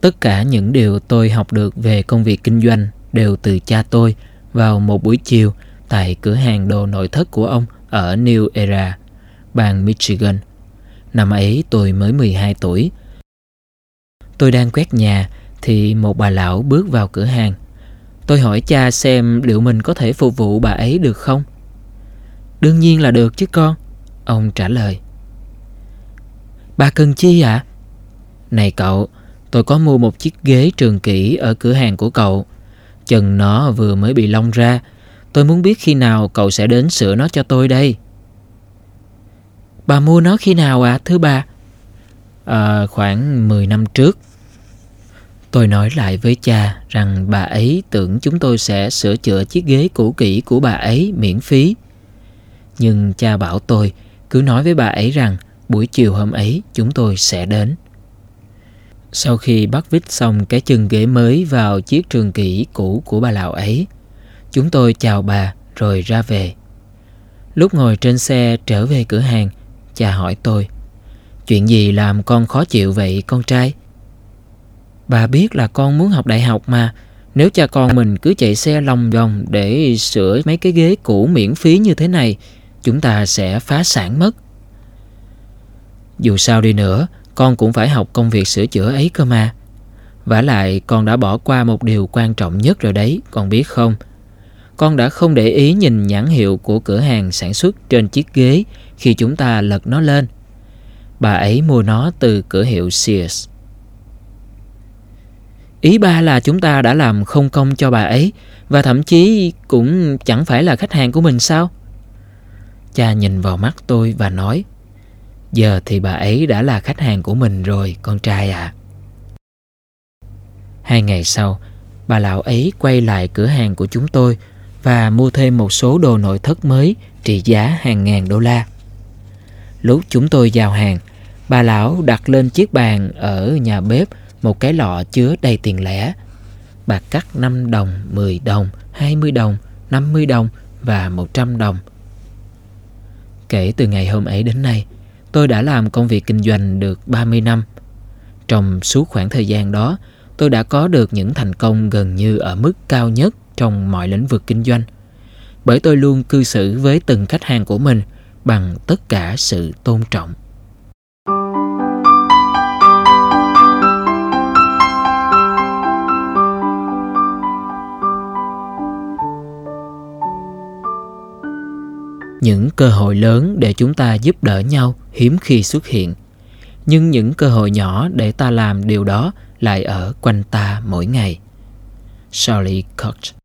tất cả những điều tôi học được về công việc kinh doanh đều từ cha tôi vào một buổi chiều tại cửa hàng đồ nội thất của ông ở New Era, bang Michigan. Năm ấy tôi mới 12 tuổi. Tôi đang quét nhà thì một bà lão bước vào cửa hàng. Tôi hỏi cha xem liệu mình có thể phục vụ bà ấy được không? Đương nhiên là được chứ con. Ông trả lời. Bà cần chi ạ? À? Này cậu, tôi có mua một chiếc ghế trường kỷ ở cửa hàng của cậu. Chân nó vừa mới bị lông ra. Tôi muốn biết khi nào cậu sẽ đến sửa nó cho tôi đây. Bà mua nó khi nào ạ, à, thưa bà? À, khoảng 10 năm trước. Tôi nói lại với cha rằng bà ấy tưởng chúng tôi sẽ sửa chữa chiếc ghế cũ kỹ của bà ấy miễn phí. Nhưng cha bảo tôi cứ nói với bà ấy rằng buổi chiều hôm ấy chúng tôi sẽ đến. Sau khi bắt vít xong cái chân ghế mới vào chiếc trường kỷ cũ của bà lão ấy, chúng tôi chào bà rồi ra về. Lúc ngồi trên xe trở về cửa hàng, cha hỏi tôi, chuyện gì làm con khó chịu vậy con trai? Bà biết là con muốn học đại học mà, Nếu cha con mình cứ chạy xe lòng vòng để sửa mấy cái ghế cũ miễn phí như thế này, chúng ta sẽ phá sản mất. Dù sao đi nữa, con cũng phải học công việc sửa chữa ấy cơ mà. vả lại con đã bỏ qua một điều quan trọng nhất rồi đấy, con biết không? Con đã không để ý nhìn nhãn hiệu của cửa hàng sản xuất trên chiếc ghế khi chúng ta lật nó lên. Bà ấy mua nó từ cửa hiệu Sears. Ý ba là chúng ta đã làm không công cho bà ấy và thậm chí cũng chẳng phải là khách hàng của mình sao? Cha nhìn vào mắt tôi và nói Giờ thì bà ấy đã là khách hàng của mình rồi, con trai ạ. À. Hai ngày sau, bà lão ấy quay lại cửa hàng của chúng tôi và mua thêm một số đồ nội thất mới trị giá hàng ngàn đô la. Lúc chúng tôi giao hàng, bà lão đặt lên chiếc bàn ở nhà bếp một cái lọ chứa đầy tiền lẻ. Bà cắt 5 đồng, 10 đồng, 20 đồng, 50 đồng và 100 đồng. Kể từ ngày hôm ấy đến nay, tôi đã làm công việc kinh doanh được 30 năm. Trong suốt khoảng thời gian đó, tôi đã có được những thành công gần như ở mức cao nhất trong mọi lĩnh vực kinh doanh. Bởi tôi luôn cư xử với từng khách hàng của mình bằng tất cả sự tôn trọng. những cơ hội lớn để chúng ta giúp đỡ nhau hiếm khi xuất hiện. Nhưng những cơ hội nhỏ để ta làm điều đó lại ở quanh ta mỗi ngày. Charlie koch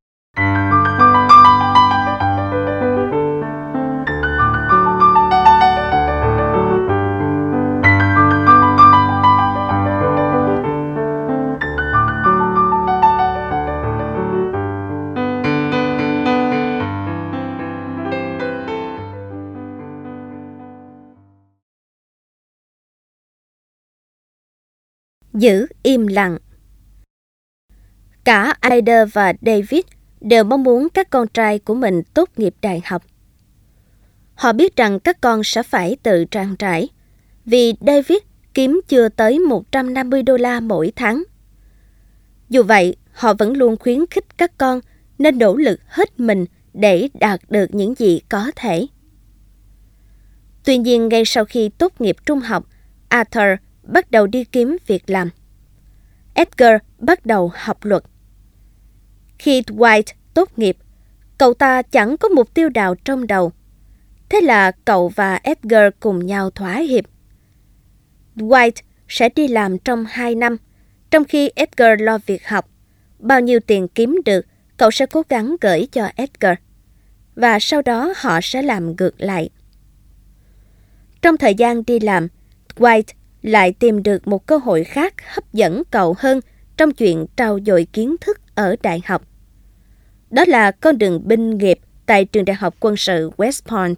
giữ im lặng. Cả Ida và David đều mong muốn các con trai của mình tốt nghiệp đại học. Họ biết rằng các con sẽ phải tự trang trải, vì David kiếm chưa tới 150 đô la mỗi tháng. Dù vậy, họ vẫn luôn khuyến khích các con nên nỗ lực hết mình để đạt được những gì có thể. Tuy nhiên, ngay sau khi tốt nghiệp trung học, Arthur bắt đầu đi kiếm việc làm. Edgar bắt đầu học luật. Khi White tốt nghiệp, cậu ta chẳng có mục tiêu nào trong đầu. Thế là cậu và Edgar cùng nhau thỏa hiệp. White sẽ đi làm trong 2 năm, trong khi Edgar lo việc học. Bao nhiêu tiền kiếm được, cậu sẽ cố gắng gửi cho Edgar. Và sau đó họ sẽ làm ngược lại. Trong thời gian đi làm, White lại tìm được một cơ hội khác hấp dẫn cậu hơn trong chuyện trao dồi kiến thức ở đại học. Đó là con đường binh nghiệp tại trường đại học quân sự West Point.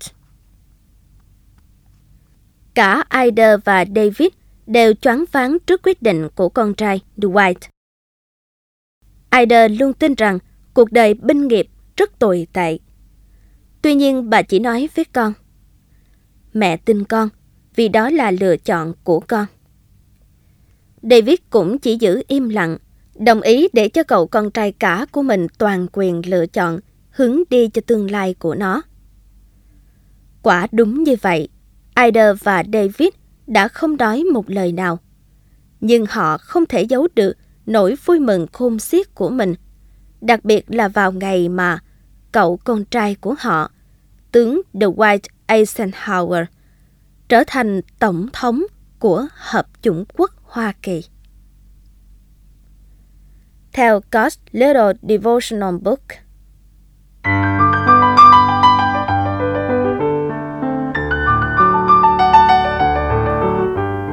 Cả Ida và David đều choáng váng trước quyết định của con trai Dwight. Ida luôn tin rằng cuộc đời binh nghiệp rất tồi tệ. Tuy nhiên bà chỉ nói với con, Mẹ tin con, vì đó là lựa chọn của con. David cũng chỉ giữ im lặng, đồng ý để cho cậu con trai cả của mình toàn quyền lựa chọn, hướng đi cho tương lai của nó. Quả đúng như vậy, Ida và David đã không nói một lời nào. Nhưng họ không thể giấu được nỗi vui mừng khôn xiết của mình, đặc biệt là vào ngày mà cậu con trai của họ, tướng Dwight Eisenhower, trở thành tổng thống của Hợp chủng quốc Hoa Kỳ. Theo God's Little Devotional Book,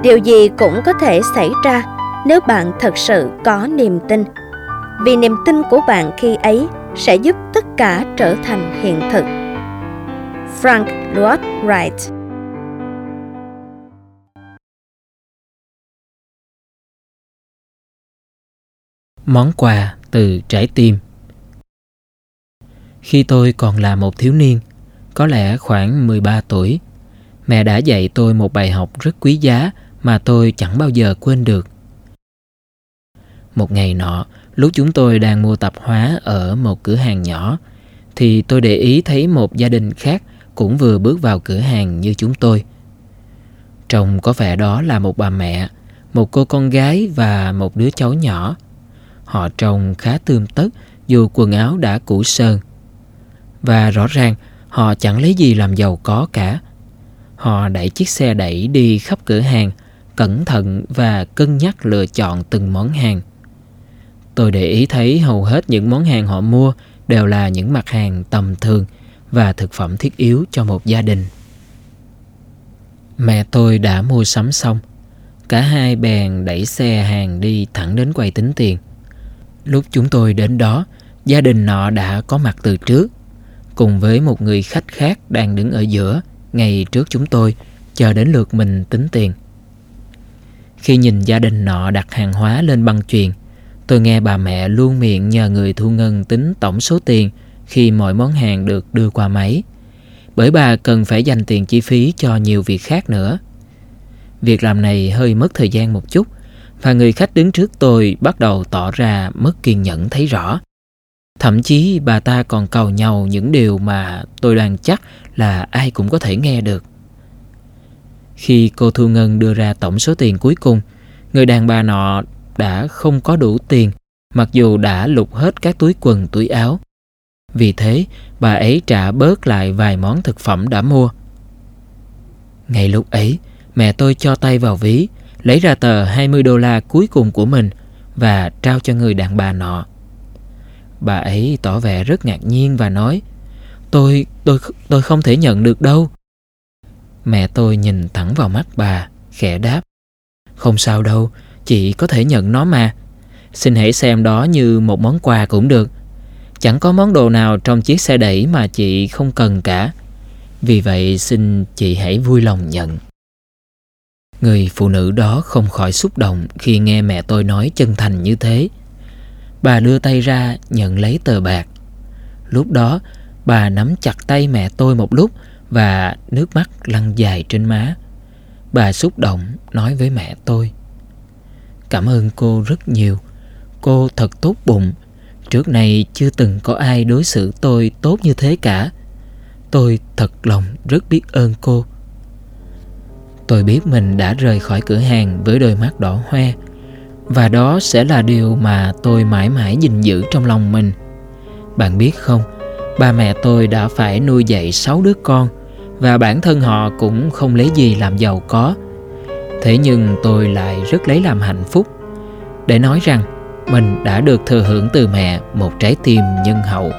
Điều gì cũng có thể xảy ra nếu bạn thật sự có niềm tin. Vì niềm tin của bạn khi ấy sẽ giúp tất cả trở thành hiện thực. Frank Lloyd Wright Món quà từ trái tim Khi tôi còn là một thiếu niên, có lẽ khoảng 13 tuổi, mẹ đã dạy tôi một bài học rất quý giá mà tôi chẳng bao giờ quên được. Một ngày nọ, lúc chúng tôi đang mua tạp hóa ở một cửa hàng nhỏ, thì tôi để ý thấy một gia đình khác cũng vừa bước vào cửa hàng như chúng tôi. Trông có vẻ đó là một bà mẹ, một cô con gái và một đứa cháu nhỏ. Họ trông khá tươm tất dù quần áo đã cũ sơn. Và rõ ràng họ chẳng lấy gì làm giàu có cả. Họ đẩy chiếc xe đẩy đi khắp cửa hàng, cẩn thận và cân nhắc lựa chọn từng món hàng. Tôi để ý thấy hầu hết những món hàng họ mua đều là những mặt hàng tầm thường và thực phẩm thiết yếu cho một gia đình. Mẹ tôi đã mua sắm xong. Cả hai bèn đẩy xe hàng đi thẳng đến quầy tính tiền. Lúc chúng tôi đến đó, gia đình nọ đã có mặt từ trước, cùng với một người khách khác đang đứng ở giữa, ngay trước chúng tôi, chờ đến lượt mình tính tiền. Khi nhìn gia đình nọ đặt hàng hóa lên băng chuyền, tôi nghe bà mẹ luôn miệng nhờ người thu ngân tính tổng số tiền khi mọi món hàng được đưa qua máy. Bởi bà cần phải dành tiền chi phí cho nhiều việc khác nữa. Việc làm này hơi mất thời gian một chút và người khách đứng trước tôi bắt đầu tỏ ra mất kiên nhẫn thấy rõ. Thậm chí bà ta còn cầu nhau những điều mà tôi đoán chắc là ai cũng có thể nghe được. Khi cô Thu Ngân đưa ra tổng số tiền cuối cùng, người đàn bà nọ đã không có đủ tiền mặc dù đã lục hết các túi quần túi áo. Vì thế, bà ấy trả bớt lại vài món thực phẩm đã mua. Ngay lúc ấy, mẹ tôi cho tay vào ví, lấy ra tờ 20 đô la cuối cùng của mình và trao cho người đàn bà nọ. Bà ấy tỏ vẻ rất ngạc nhiên và nói Tôi, tôi, tôi không thể nhận được đâu. Mẹ tôi nhìn thẳng vào mắt bà, khẽ đáp Không sao đâu, chị có thể nhận nó mà. Xin hãy xem đó như một món quà cũng được. Chẳng có món đồ nào trong chiếc xe đẩy mà chị không cần cả. Vì vậy xin chị hãy vui lòng nhận. Người phụ nữ đó không khỏi xúc động khi nghe mẹ tôi nói chân thành như thế. Bà đưa tay ra nhận lấy tờ bạc. Lúc đó, bà nắm chặt tay mẹ tôi một lúc và nước mắt lăn dài trên má. Bà xúc động nói với mẹ tôi. Cảm ơn cô rất nhiều. Cô thật tốt bụng. Trước này chưa từng có ai đối xử tôi tốt như thế cả. Tôi thật lòng rất biết ơn cô. Tôi biết mình đã rời khỏi cửa hàng với đôi mắt đỏ hoe và đó sẽ là điều mà tôi mãi mãi gìn giữ trong lòng mình. Bạn biết không, ba mẹ tôi đã phải nuôi dạy sáu đứa con và bản thân họ cũng không lấy gì làm giàu có. Thế nhưng tôi lại rất lấy làm hạnh phúc để nói rằng mình đã được thừa hưởng từ mẹ một trái tim nhân hậu.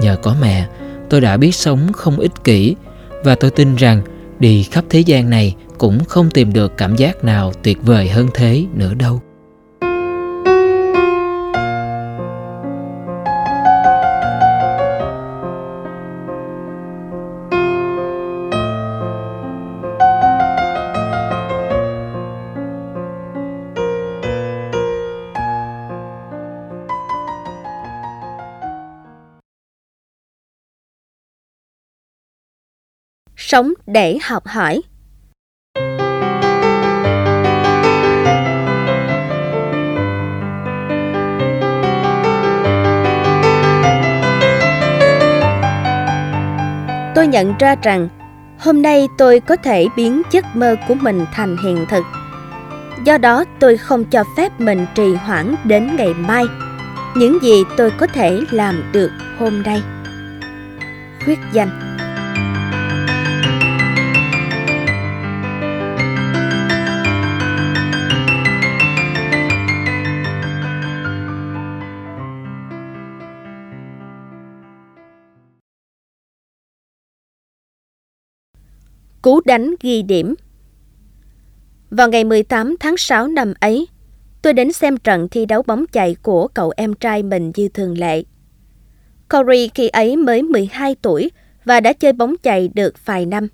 Nhờ có mẹ, tôi đã biết sống không ích kỷ và tôi tin rằng đi khắp thế gian này cũng không tìm được cảm giác nào tuyệt vời hơn thế nữa đâu. Sống để học hỏi. Tôi nhận ra rằng, hôm nay tôi có thể biến giấc mơ của mình thành hiện thực. Do đó, tôi không cho phép mình trì hoãn đến ngày mai. Những gì tôi có thể làm được hôm nay. Khuyết danh. Cú đánh ghi điểm Vào ngày 18 tháng 6 năm ấy, tôi đến xem trận thi đấu bóng chày của cậu em trai mình như thường lệ. Corey khi ấy mới 12 tuổi và đã chơi bóng chày được vài năm.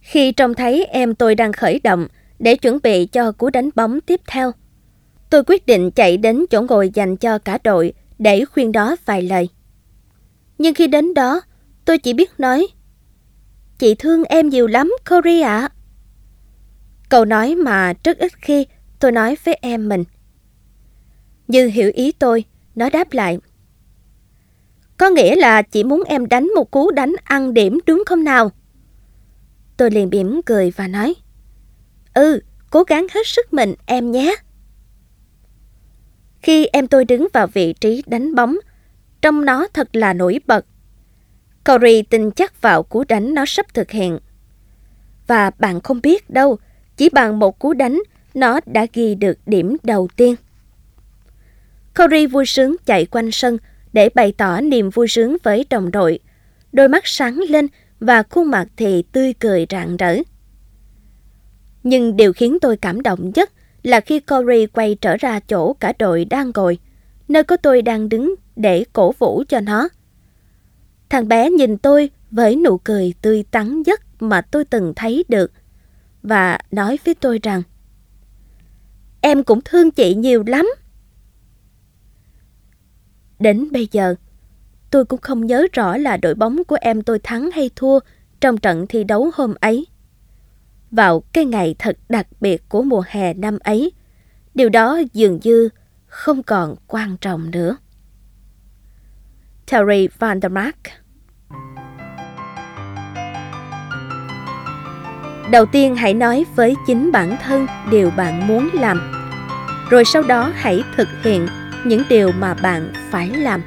Khi trông thấy em tôi đang khởi động để chuẩn bị cho cú đánh bóng tiếp theo, tôi quyết định chạy đến chỗ ngồi dành cho cả đội để khuyên đó vài lời. Nhưng khi đến đó, tôi chỉ biết nói Chị thương em nhiều lắm, Corey ạ. Câu nói mà rất ít khi tôi nói với em mình. Như hiểu ý tôi, nó đáp lại. Có nghĩa là chỉ muốn em đánh một cú đánh ăn điểm đúng không nào? Tôi liền mỉm cười và nói. Ừ, cố gắng hết sức mình em nhé. Khi em tôi đứng vào vị trí đánh bóng, trong nó thật là nổi bật. Corey tin chắc vào cú đánh nó sắp thực hiện. Và bạn không biết đâu, chỉ bằng một cú đánh, nó đã ghi được điểm đầu tiên. Corey vui sướng chạy quanh sân để bày tỏ niềm vui sướng với đồng đội. Đôi mắt sáng lên và khuôn mặt thì tươi cười rạng rỡ. Nhưng điều khiến tôi cảm động nhất là khi Corey quay trở ra chỗ cả đội đang ngồi, nơi có tôi đang đứng để cổ vũ cho nó. Thằng bé nhìn tôi với nụ cười tươi tắn nhất mà tôi từng thấy được và nói với tôi rằng Em cũng thương chị nhiều lắm. Đến bây giờ, tôi cũng không nhớ rõ là đội bóng của em tôi thắng hay thua trong trận thi đấu hôm ấy. Vào cái ngày thật đặc biệt của mùa hè năm ấy, điều đó dường như không còn quan trọng nữa. Terry Van Đầu tiên hãy nói với chính bản thân điều bạn muốn làm. Rồi sau đó hãy thực hiện những điều mà bạn phải làm.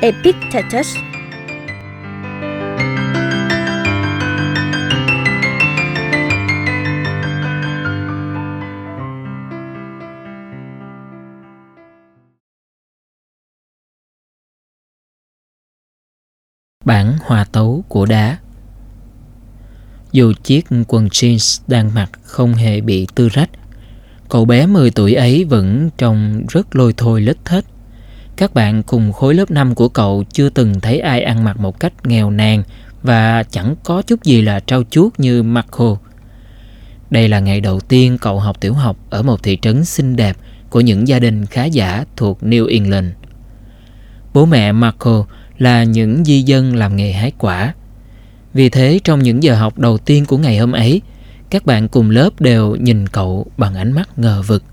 Epictetus Bản hòa tấu của đá dù chiếc quần jeans đang mặc không hề bị tư rách, Cậu bé 10 tuổi ấy vẫn trông rất lôi thôi lết thết. Các bạn cùng khối lớp 5 của cậu chưa từng thấy ai ăn mặc một cách nghèo nàn Và chẳng có chút gì là trau chuốt như Marco Đây là ngày đầu tiên cậu học tiểu học ở một thị trấn xinh đẹp của những gia đình khá giả thuộc New England. Bố mẹ Marco là những di dân làm nghề hái quả. Vì thế trong những giờ học đầu tiên của ngày hôm ấy, các bạn cùng lớp đều nhìn cậu bằng ánh mắt ngờ vực.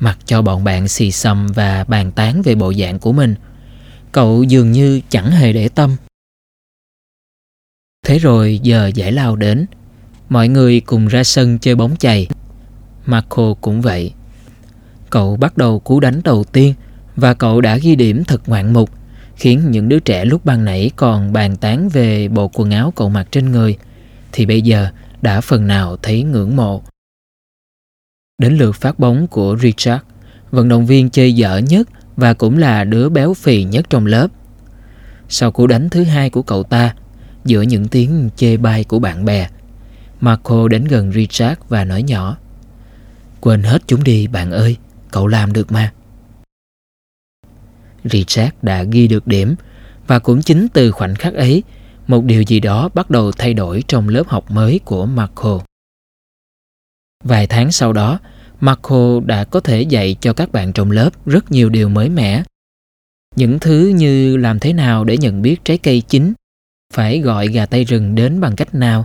Mặc cho bọn bạn xì xầm và bàn tán về bộ dạng của mình, cậu dường như chẳng hề để tâm. Thế rồi giờ giải lao đến, mọi người cùng ra sân chơi bóng chày. Marco cũng vậy. Cậu bắt đầu cú đánh đầu tiên và cậu đã ghi điểm thật ngoạn mục khiến những đứa trẻ lúc ban nãy còn bàn tán về bộ quần áo cậu mặc trên người thì bây giờ đã phần nào thấy ngưỡng mộ. Đến lượt phát bóng của Richard, vận động viên chơi dở nhất và cũng là đứa béo phì nhất trong lớp. Sau cú đánh thứ hai của cậu ta, giữa những tiếng chê bai của bạn bè, Marco đến gần Richard và nói nhỏ Quên hết chúng đi bạn ơi, cậu làm được mà. Richard đã ghi được điểm và cũng chính từ khoảnh khắc ấy, một điều gì đó bắt đầu thay đổi trong lớp học mới của Marco. Vài tháng sau đó, Marco đã có thể dạy cho các bạn trong lớp rất nhiều điều mới mẻ. Những thứ như làm thế nào để nhận biết trái cây chín, phải gọi gà tây rừng đến bằng cách nào,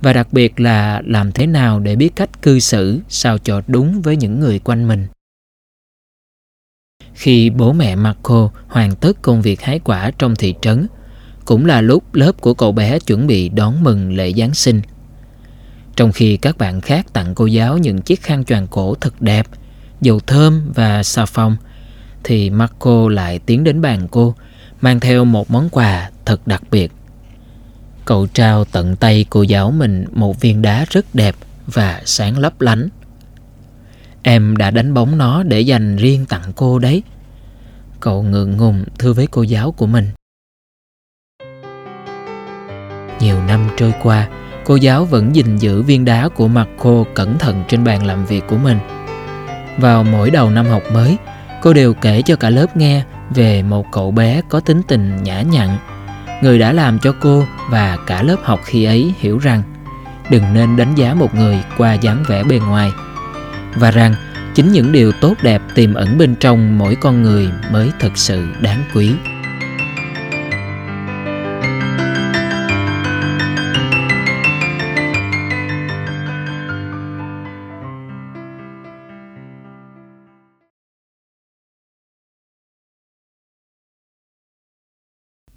và đặc biệt là làm thế nào để biết cách cư xử sao cho đúng với những người quanh mình. Khi bố mẹ Marco hoàn tất công việc hái quả trong thị trấn, cũng là lúc lớp của cậu bé chuẩn bị đón mừng lễ Giáng sinh. Trong khi các bạn khác tặng cô giáo những chiếc khăn choàng cổ thật đẹp, dầu thơm và xà phòng, thì Marco lại tiến đến bàn cô, mang theo một món quà thật đặc biệt. Cậu trao tận tay cô giáo mình một viên đá rất đẹp và sáng lấp lánh. Em đã đánh bóng nó để dành riêng tặng cô đấy. Cậu ngượng ngùng thưa với cô giáo của mình. Nhiều năm trôi qua, cô giáo vẫn gìn giữ viên đá của Marco cẩn thận trên bàn làm việc của mình. Vào mỗi đầu năm học mới, cô đều kể cho cả lớp nghe về một cậu bé có tính tình nhã nhặn, người đã làm cho cô và cả lớp học khi ấy hiểu rằng đừng nên đánh giá một người qua dáng vẻ bề ngoài và rằng chính những điều tốt đẹp tiềm ẩn bên trong mỗi con người mới thật sự đáng quý.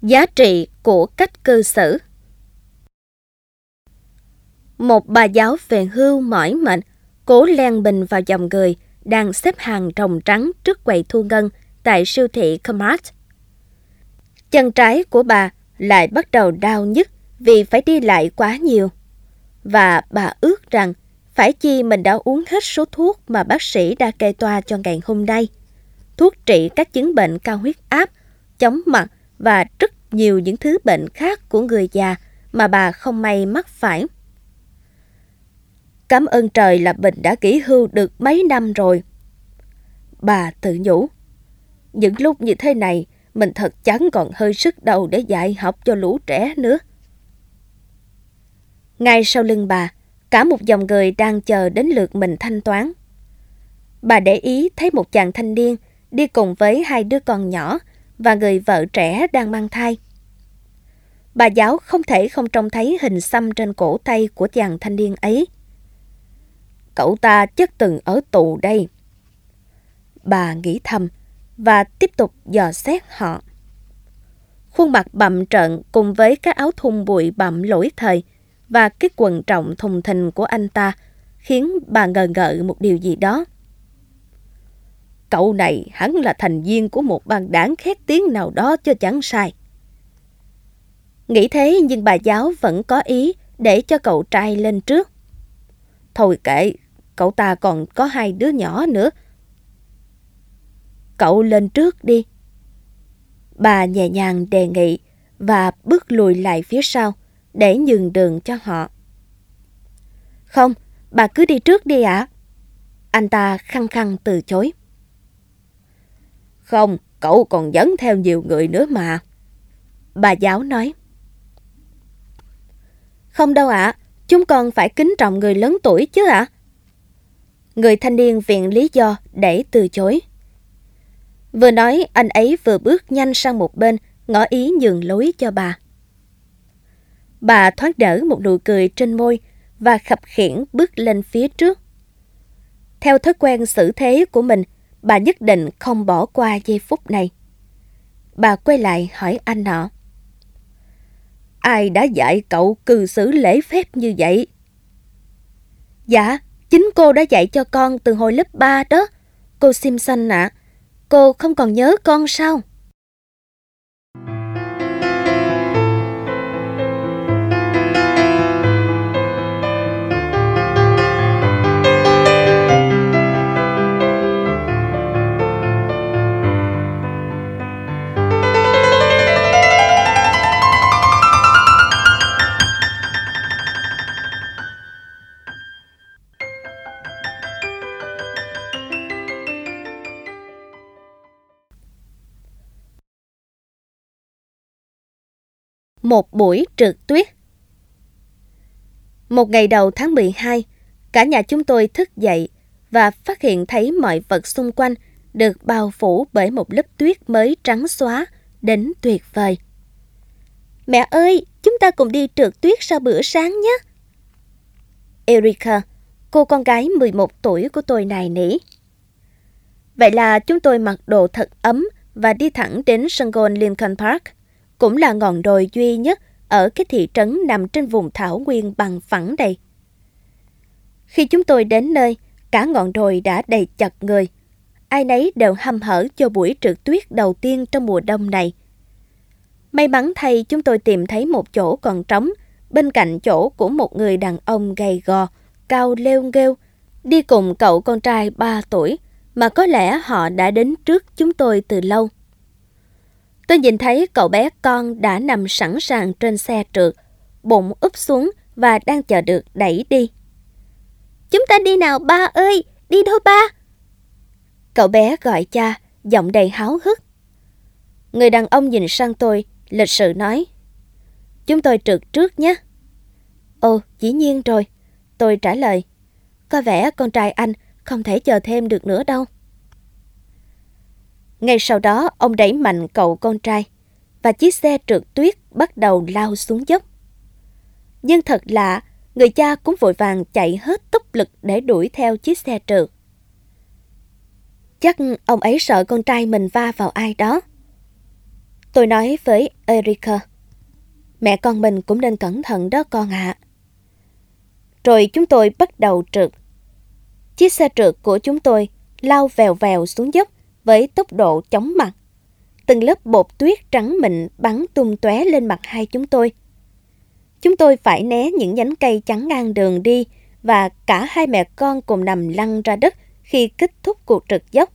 Giá trị của cách cư xử. Một bà giáo về hưu mỏi mệt, cố len bình vào dòng người đang xếp hàng rồng trắng trước quầy thu ngân tại siêu thị Kmart. Chân trái của bà lại bắt đầu đau nhức vì phải đi lại quá nhiều. Và bà ước rằng phải chi mình đã uống hết số thuốc mà bác sĩ đã kê toa cho ngày hôm nay. Thuốc trị các chứng bệnh cao huyết áp, chóng mặt và rất nhiều những thứ bệnh khác của người già mà bà không may mắc phải. Cảm ơn trời là mình đã nghỉ hưu được mấy năm rồi. Bà tự nhủ. Những lúc như thế này, mình thật chẳng còn hơi sức đầu để dạy học cho lũ trẻ nữa. Ngay sau lưng bà, cả một dòng người đang chờ đến lượt mình thanh toán. Bà để ý thấy một chàng thanh niên đi cùng với hai đứa con nhỏ và người vợ trẻ đang mang thai. Bà giáo không thể không trông thấy hình xăm trên cổ tay của chàng thanh niên ấy. Cậu ta chắc từng ở tù đây. Bà nghĩ thầm và tiếp tục dò xét họ. Khuôn mặt bậm trợn cùng với cái áo thun bụi bặm lỗi thời và cái quần trọng thùng thình của anh ta khiến bà ngờ ngợ một điều gì đó. Cậu này hắn là thành viên của một băng đảng khét tiếng nào đó cho chẳng sai. Nghĩ thế nhưng bà giáo vẫn có ý để cho cậu trai lên trước. Thôi kệ, cậu ta còn có hai đứa nhỏ nữa. Cậu lên trước đi. Bà nhẹ nhàng đề nghị và bước lùi lại phía sau để nhường đường cho họ. Không, bà cứ đi trước đi ạ. À? Anh ta khăng khăng từ chối. Không, cậu còn dẫn theo nhiều người nữa mà. Bà giáo nói. Không đâu ạ, à, chúng con phải kính trọng người lớn tuổi chứ ạ. À? Người thanh niên viện lý do để từ chối. Vừa nói, anh ấy vừa bước nhanh sang một bên, ngỏ ý nhường lối cho bà. Bà thoáng đỡ một nụ cười trên môi và khập khiển bước lên phía trước. Theo thói quen xử thế của mình, bà nhất định không bỏ qua giây phút này. Bà quay lại hỏi anh nọ. Ai đã dạy cậu cư xử lễ phép như vậy? Dạ, chính cô đã dạy cho con từ hồi lớp 3 đó. Cô Simpson ạ, à, cô không còn nhớ con sao? Một buổi trượt tuyết. Một ngày đầu tháng 12, cả nhà chúng tôi thức dậy và phát hiện thấy mọi vật xung quanh được bao phủ bởi một lớp tuyết mới trắng xóa, đến tuyệt vời. Mẹ ơi, chúng ta cùng đi trượt tuyết sau bữa sáng nhé. Erika, cô con gái 11 tuổi của tôi này nỉ. Vậy là chúng tôi mặc đồ thật ấm và đi thẳng đến sân golf Lincoln Park cũng là ngọn đồi duy nhất ở cái thị trấn nằm trên vùng thảo nguyên bằng phẳng đây. Khi chúng tôi đến nơi, cả ngọn đồi đã đầy chật người. Ai nấy đều hâm hở cho buổi trượt tuyết đầu tiên trong mùa đông này. May mắn thay chúng tôi tìm thấy một chỗ còn trống bên cạnh chỗ của một người đàn ông gầy gò, cao leo nghêu, đi cùng cậu con trai 3 tuổi mà có lẽ họ đã đến trước chúng tôi từ lâu. Tôi nhìn thấy cậu bé con đã nằm sẵn sàng trên xe trượt, bụng úp xuống và đang chờ được đẩy đi. Chúng ta đi nào ba ơi, đi thôi ba. Cậu bé gọi cha, giọng đầy háo hức. Người đàn ông nhìn sang tôi, lịch sự nói. Chúng tôi trượt trước nhé. Ồ, dĩ nhiên rồi. Tôi trả lời. Có vẻ con trai anh không thể chờ thêm được nữa đâu. Ngay sau đó, ông đẩy mạnh cậu con trai và chiếc xe trượt tuyết bắt đầu lao xuống dốc. Nhưng thật lạ, người cha cũng vội vàng chạy hết tốc lực để đuổi theo chiếc xe trượt. Chắc ông ấy sợ con trai mình va vào ai đó. Tôi nói với Erika, mẹ con mình cũng nên cẩn thận đó con ạ. Rồi chúng tôi bắt đầu trượt. Chiếc xe trượt của chúng tôi lao vèo vèo xuống dốc với tốc độ chóng mặt. Từng lớp bột tuyết trắng mịn bắn tung tóe lên mặt hai chúng tôi. Chúng tôi phải né những nhánh cây chắn ngang đường đi và cả hai mẹ con cùng nằm lăn ra đất khi kết thúc cuộc trượt dốc.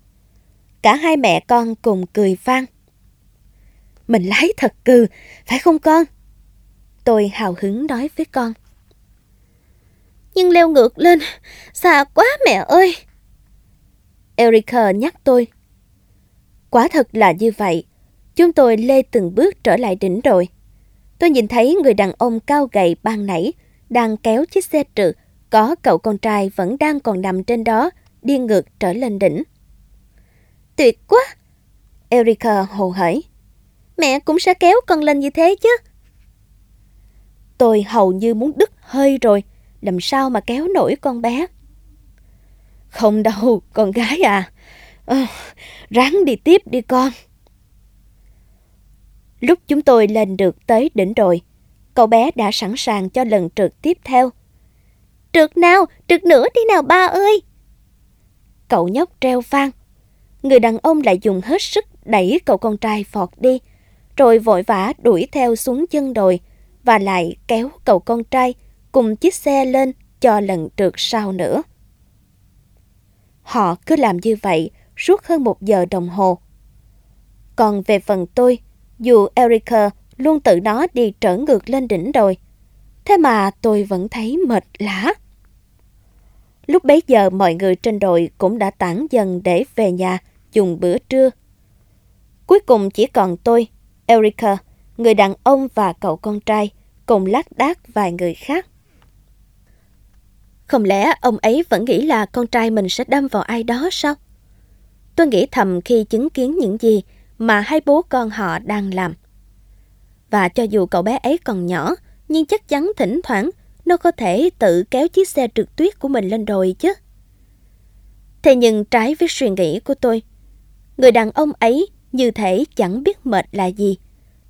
Cả hai mẹ con cùng cười vang. Mình lái thật cừ, phải không con? Tôi hào hứng nói với con. Nhưng leo ngược lên, xa quá mẹ ơi! Erica nhắc tôi. Quả thật là như vậy. Chúng tôi lê từng bước trở lại đỉnh rồi Tôi nhìn thấy người đàn ông cao gầy ban nãy đang kéo chiếc xe trượt, có cậu con trai vẫn đang còn nằm trên đó, đi ngược trở lên đỉnh. Tuyệt quá! Erica hồ hởi. Mẹ cũng sẽ kéo con lên như thế chứ. Tôi hầu như muốn đứt hơi rồi, làm sao mà kéo nổi con bé. Không đâu, con gái à. Ờ, ráng đi tiếp đi con. Lúc chúng tôi lên được tới đỉnh đồi, cậu bé đã sẵn sàng cho lần trượt tiếp theo. Trượt nào, trượt nữa đi nào ba ơi. Cậu nhóc treo vang. Người đàn ông lại dùng hết sức đẩy cậu con trai phọt đi, rồi vội vã đuổi theo xuống chân đồi và lại kéo cậu con trai cùng chiếc xe lên cho lần trượt sau nữa. Họ cứ làm như vậy suốt hơn một giờ đồng hồ. Còn về phần tôi, dù Erica luôn tự nó đi trở ngược lên đỉnh đồi, thế mà tôi vẫn thấy mệt lã. Lúc bấy giờ mọi người trên đồi cũng đã tản dần để về nhà dùng bữa trưa. Cuối cùng chỉ còn tôi, Erica, người đàn ông và cậu con trai, cùng lác đác vài người khác. Không lẽ ông ấy vẫn nghĩ là con trai mình sẽ đâm vào ai đó sao? Tôi nghĩ thầm khi chứng kiến những gì mà hai bố con họ đang làm. Và cho dù cậu bé ấy còn nhỏ, nhưng chắc chắn thỉnh thoảng nó có thể tự kéo chiếc xe trượt tuyết của mình lên đồi chứ. Thế nhưng trái với suy nghĩ của tôi, người đàn ông ấy như thể chẳng biết mệt là gì.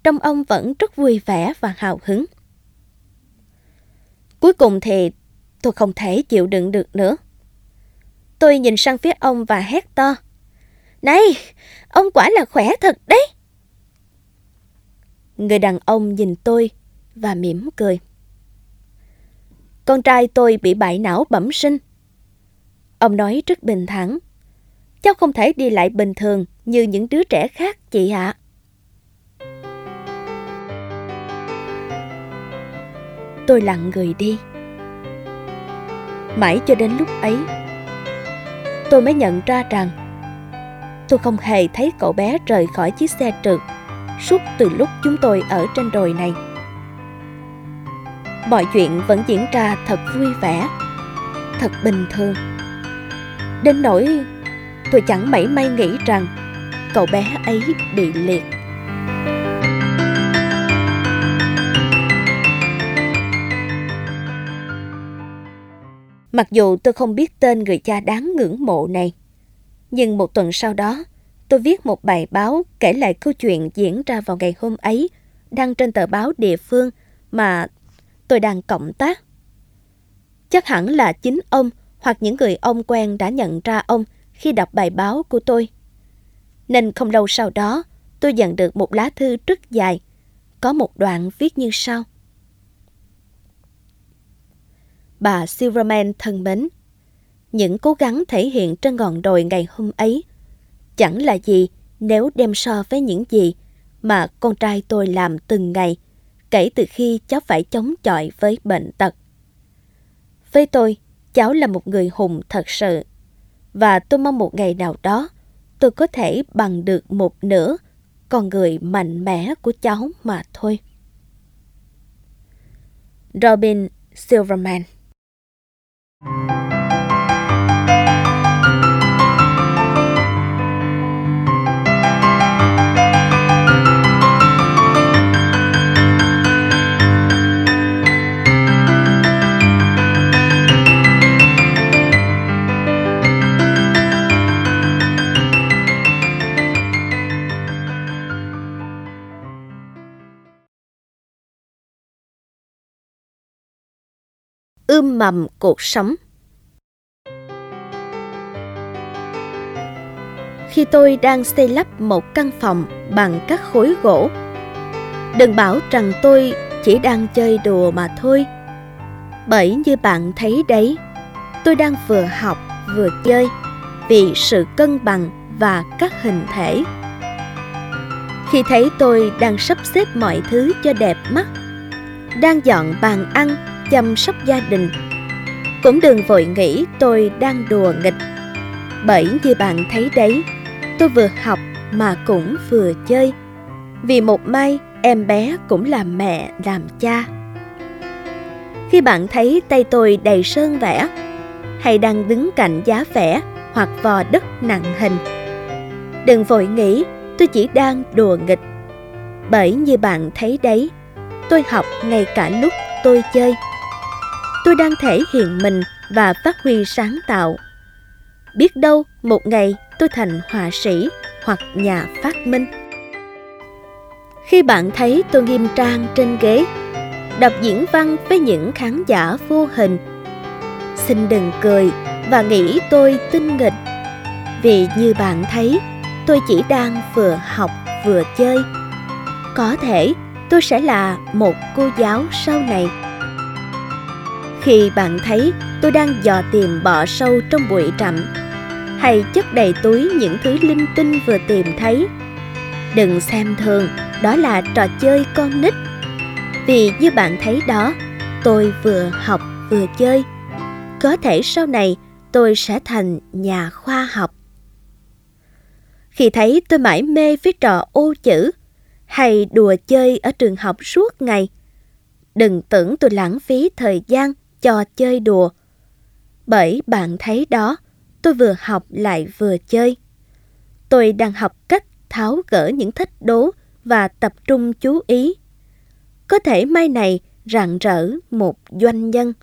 Trong ông vẫn rất vui vẻ và hào hứng. Cuối cùng thì tôi không thể chịu đựng được nữa. Tôi nhìn sang phía ông và hét to. Này, ông quả là khỏe thật đấy. Người đàn ông nhìn tôi và mỉm cười. Con trai tôi bị bại não bẩm sinh. Ông nói rất bình thản. Cháu không thể đi lại bình thường như những đứa trẻ khác, chị ạ. Tôi lặng người đi. Mãi cho đến lúc ấy, tôi mới nhận ra rằng tôi không hề thấy cậu bé rời khỏi chiếc xe trượt suốt từ lúc chúng tôi ở trên đồi này. Mọi chuyện vẫn diễn ra thật vui vẻ, thật bình thường. Đến nỗi tôi chẳng mảy may nghĩ rằng cậu bé ấy bị liệt. Mặc dù tôi không biết tên người cha đáng ngưỡng mộ này, nhưng một tuần sau đó, tôi viết một bài báo kể lại câu chuyện diễn ra vào ngày hôm ấy, đăng trên tờ báo địa phương mà tôi đang cộng tác. Chắc hẳn là chính ông hoặc những người ông quen đã nhận ra ông khi đọc bài báo của tôi. Nên không lâu sau đó, tôi nhận được một lá thư rất dài, có một đoạn viết như sau. Bà Silverman thân mến, những cố gắng thể hiện trên ngọn đồi ngày hôm ấy chẳng là gì nếu đem so với những gì mà con trai tôi làm từng ngày kể từ khi cháu phải chống chọi với bệnh tật. Với tôi, cháu là một người hùng thật sự. Và tôi mong một ngày nào đó tôi có thể bằng được một nửa con người mạnh mẽ của cháu mà thôi. Robin Silverman ươm mầm cuộc sống. Khi tôi đang xây lắp một căn phòng bằng các khối gỗ, đừng bảo rằng tôi chỉ đang chơi đùa mà thôi. Bởi như bạn thấy đấy, tôi đang vừa học vừa chơi vì sự cân bằng và các hình thể. Khi thấy tôi đang sắp xếp mọi thứ cho đẹp mắt, đang dọn bàn ăn chăm sóc gia đình. Cũng đừng vội nghĩ tôi đang đùa nghịch. Bởi như bạn thấy đấy, tôi vừa học mà cũng vừa chơi. Vì một mai em bé cũng là mẹ làm cha. Khi bạn thấy tay tôi đầy sơn vẽ hay đang đứng cạnh giá vẽ hoặc vò đất nặng hình. Đừng vội nghĩ tôi chỉ đang đùa nghịch. Bởi như bạn thấy đấy, tôi học ngay cả lúc tôi chơi tôi đang thể hiện mình và phát huy sáng tạo. Biết đâu một ngày tôi thành họa sĩ hoặc nhà phát minh. Khi bạn thấy tôi nghiêm trang trên ghế, đọc diễn văn với những khán giả vô hình, xin đừng cười và nghĩ tôi tinh nghịch. Vì như bạn thấy, tôi chỉ đang vừa học vừa chơi. Có thể tôi sẽ là một cô giáo sau này khi bạn thấy tôi đang dò tìm bọ sâu trong bụi rậm hay chất đầy túi những thứ linh tinh vừa tìm thấy. Đừng xem thường, đó là trò chơi con nít. Vì như bạn thấy đó, tôi vừa học vừa chơi. Có thể sau này tôi sẽ thành nhà khoa học. Khi thấy tôi mãi mê với trò ô chữ hay đùa chơi ở trường học suốt ngày, đừng tưởng tôi lãng phí thời gian cho chơi đùa. Bởi bạn thấy đó, tôi vừa học lại vừa chơi. Tôi đang học cách tháo gỡ những thách đố và tập trung chú ý. Có thể mai này rạng rỡ một doanh nhân.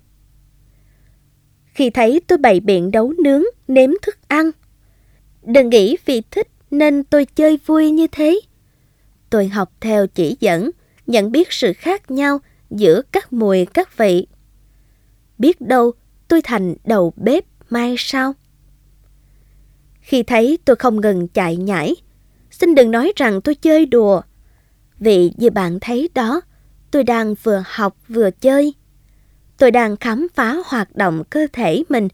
Khi thấy tôi bày biện đấu nướng, nếm thức ăn, đừng nghĩ vì thích nên tôi chơi vui như thế. Tôi học theo chỉ dẫn, nhận biết sự khác nhau giữa các mùi các vị biết đâu tôi thành đầu bếp mai sau. Khi thấy tôi không ngừng chạy nhảy, xin đừng nói rằng tôi chơi đùa. Vì như bạn thấy đó, tôi đang vừa học vừa chơi. Tôi đang khám phá hoạt động cơ thể mình.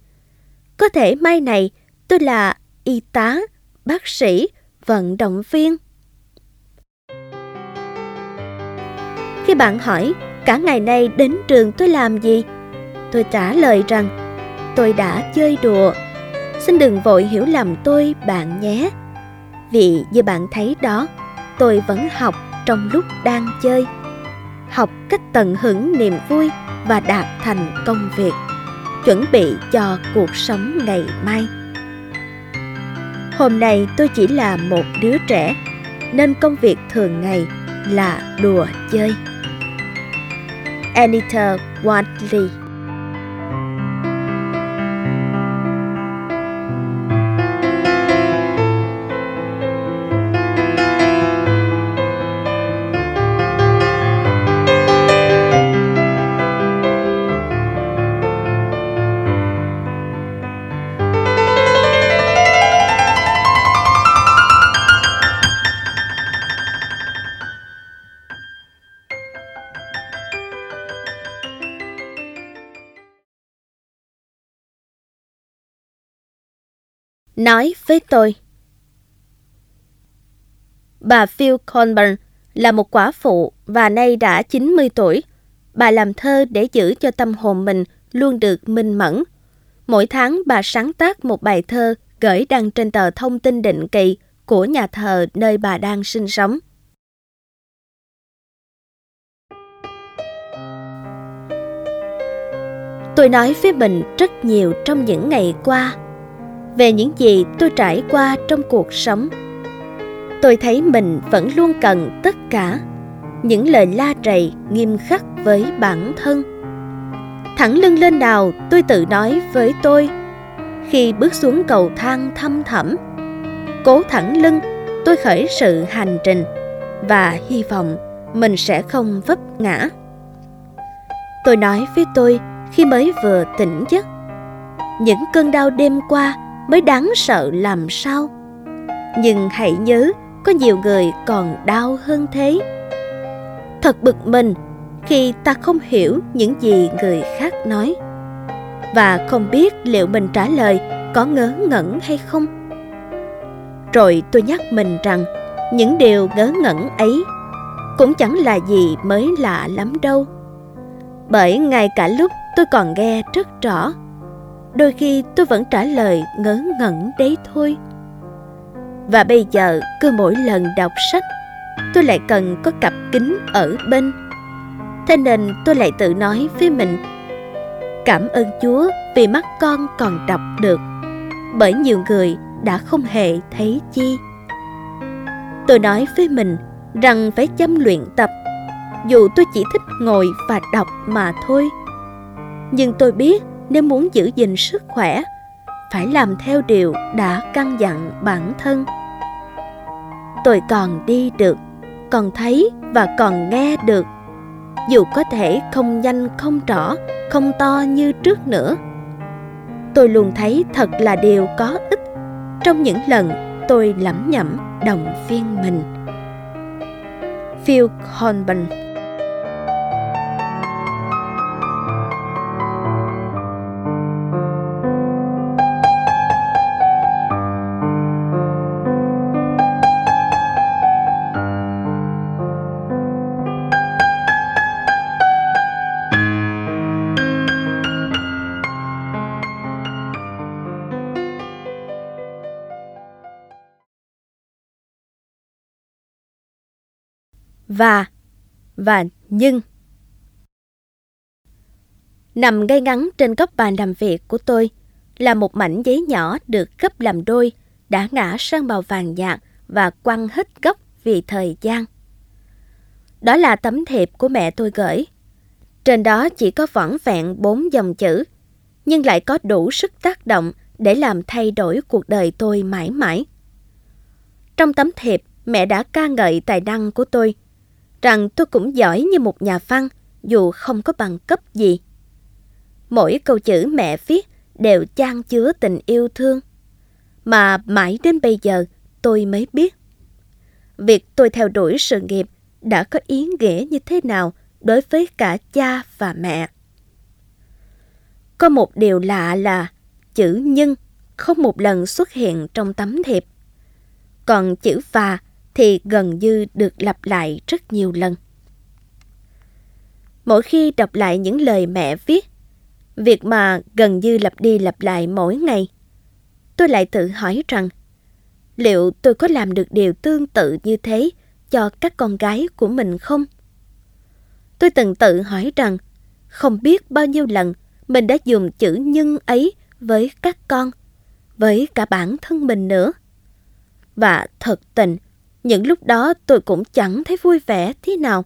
Có thể mai này tôi là y tá, bác sĩ, vận động viên. Khi bạn hỏi cả ngày nay đến trường tôi làm gì? Tôi trả lời rằng, tôi đã chơi đùa. Xin đừng vội hiểu lầm tôi, bạn nhé. Vì như bạn thấy đó, tôi vẫn học trong lúc đang chơi. Học cách tận hưởng niềm vui và đạt thành công việc chuẩn bị cho cuộc sống ngày mai. Hôm nay tôi chỉ là một đứa trẻ, nên công việc thường ngày là đùa chơi. Anita Wadley nói với tôi. Bà Phil Colburn là một quả phụ và nay đã 90 tuổi. Bà làm thơ để giữ cho tâm hồn mình luôn được minh mẫn. Mỗi tháng bà sáng tác một bài thơ gửi đăng trên tờ thông tin định kỳ của nhà thờ nơi bà đang sinh sống. Tôi nói với mình rất nhiều trong những ngày qua về những gì tôi trải qua trong cuộc sống tôi thấy mình vẫn luôn cần tất cả, những lời la rầy nghiêm khắc với bản thân thẳng lưng lên nào, tôi tự nói với tôi, khi bước xuống cầu thang thăm thẳm, cố thẳng lưng, tôi khởi sự hành trình và hy vọng mình sẽ không vấp ngã tôi nói với tôi khi mới vừa tỉnh giấc. Những cơn đau đêm qua mới đáng sợ làm sao. Nhưng hãy nhớ, có nhiều người còn đau hơn thế. Thật bực mình khi ta không hiểu những gì người khác nói và không biết liệu mình trả lời có ngớ ngẩn hay không. Rồi tôi nhắc mình rằng những điều ngớ ngẩn ấy cũng chẳng là gì mới lạ lắm đâu. Bởi ngay cả lúc tôi còn nghe rất rõ, đôi khi tôi vẫn trả lời ngớ ngẩn đấy thôi. Và bây giờ cứ mỗi lần đọc sách, tôi lại cần có cặp kính ở bên. Thế nên tôi lại tự nói với mình, cảm ơn Chúa vì mắt con còn đọc được, bởi nhiều người đã không hề thấy chi. Tôi nói với mình rằng phải chăm luyện tập, dù tôi chỉ thích ngồi và đọc mà thôi. Nhưng tôi biết nếu muốn giữ gìn sức khỏe, phải làm theo điều đã căn dặn bản thân. Tôi còn đi được, còn thấy và còn nghe được, dù có thể không nhanh không rõ, không to như trước nữa. Tôi luôn thấy thật là điều có ích trong những lần tôi lẩm nhẩm động viên mình. Phil Hornburn và và nhưng nằm ngay ngắn trên góc bàn làm việc của tôi là một mảnh giấy nhỏ được gấp làm đôi đã ngã sang màu vàng nhạt và quăng hết gốc vì thời gian. Đó là tấm thiệp của mẹ tôi gửi. Trên đó chỉ có vỏn vẹn bốn dòng chữ, nhưng lại có đủ sức tác động để làm thay đổi cuộc đời tôi mãi mãi. Trong tấm thiệp, mẹ đã ca ngợi tài năng của tôi rằng tôi cũng giỏi như một nhà văn, dù không có bằng cấp gì. Mỗi câu chữ mẹ viết đều chan chứa tình yêu thương. Mà mãi đến bây giờ tôi mới biết. Việc tôi theo đuổi sự nghiệp đã có ý nghĩa như thế nào đối với cả cha và mẹ. Có một điều lạ là chữ nhân không một lần xuất hiện trong tấm thiệp. Còn chữ và thì gần như được lặp lại rất nhiều lần. Mỗi khi đọc lại những lời mẹ viết, việc mà gần như lặp đi lặp lại mỗi ngày, tôi lại tự hỏi rằng liệu tôi có làm được điều tương tự như thế cho các con gái của mình không? Tôi từng tự hỏi rằng không biết bao nhiêu lần mình đã dùng chữ nhân ấy với các con, với cả bản thân mình nữa. Và thật tình, những lúc đó tôi cũng chẳng thấy vui vẻ thế nào.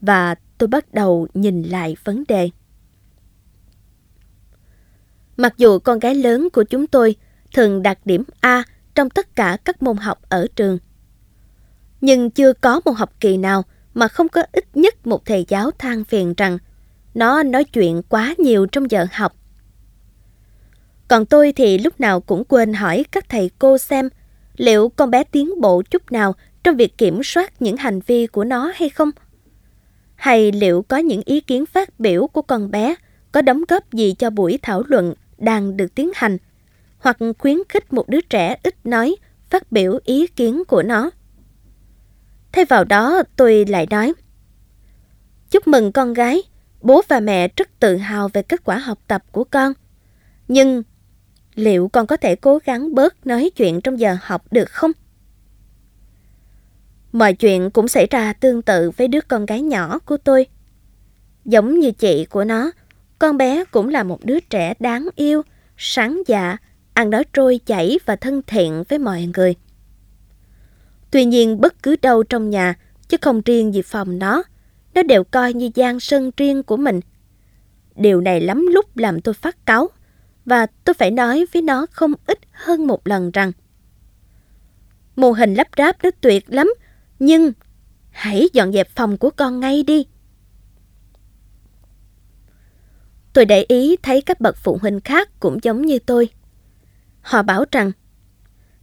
Và tôi bắt đầu nhìn lại vấn đề. Mặc dù con gái lớn của chúng tôi thường đạt điểm A trong tất cả các môn học ở trường, nhưng chưa có một học kỳ nào mà không có ít nhất một thầy giáo than phiền rằng nó nói chuyện quá nhiều trong giờ học. Còn tôi thì lúc nào cũng quên hỏi các thầy cô xem liệu con bé tiến bộ chút nào trong việc kiểm soát những hành vi của nó hay không? Hay liệu có những ý kiến phát biểu của con bé có đóng góp gì cho buổi thảo luận đang được tiến hành? Hoặc khuyến khích một đứa trẻ ít nói phát biểu ý kiến của nó? Thay vào đó tôi lại nói Chúc mừng con gái, bố và mẹ rất tự hào về kết quả học tập của con. Nhưng liệu con có thể cố gắng bớt nói chuyện trong giờ học được không? Mọi chuyện cũng xảy ra tương tự với đứa con gái nhỏ của tôi. Giống như chị của nó, con bé cũng là một đứa trẻ đáng yêu, sáng dạ, ăn nói trôi chảy và thân thiện với mọi người. Tuy nhiên bất cứ đâu trong nhà, chứ không riêng gì phòng nó, nó đều coi như gian sân riêng của mình. Điều này lắm lúc làm tôi phát cáu và tôi phải nói với nó không ít hơn một lần rằng mô hình lắp ráp nó tuyệt lắm, nhưng hãy dọn dẹp phòng của con ngay đi. Tôi để ý thấy các bậc phụ huynh khác cũng giống như tôi. Họ bảo rằng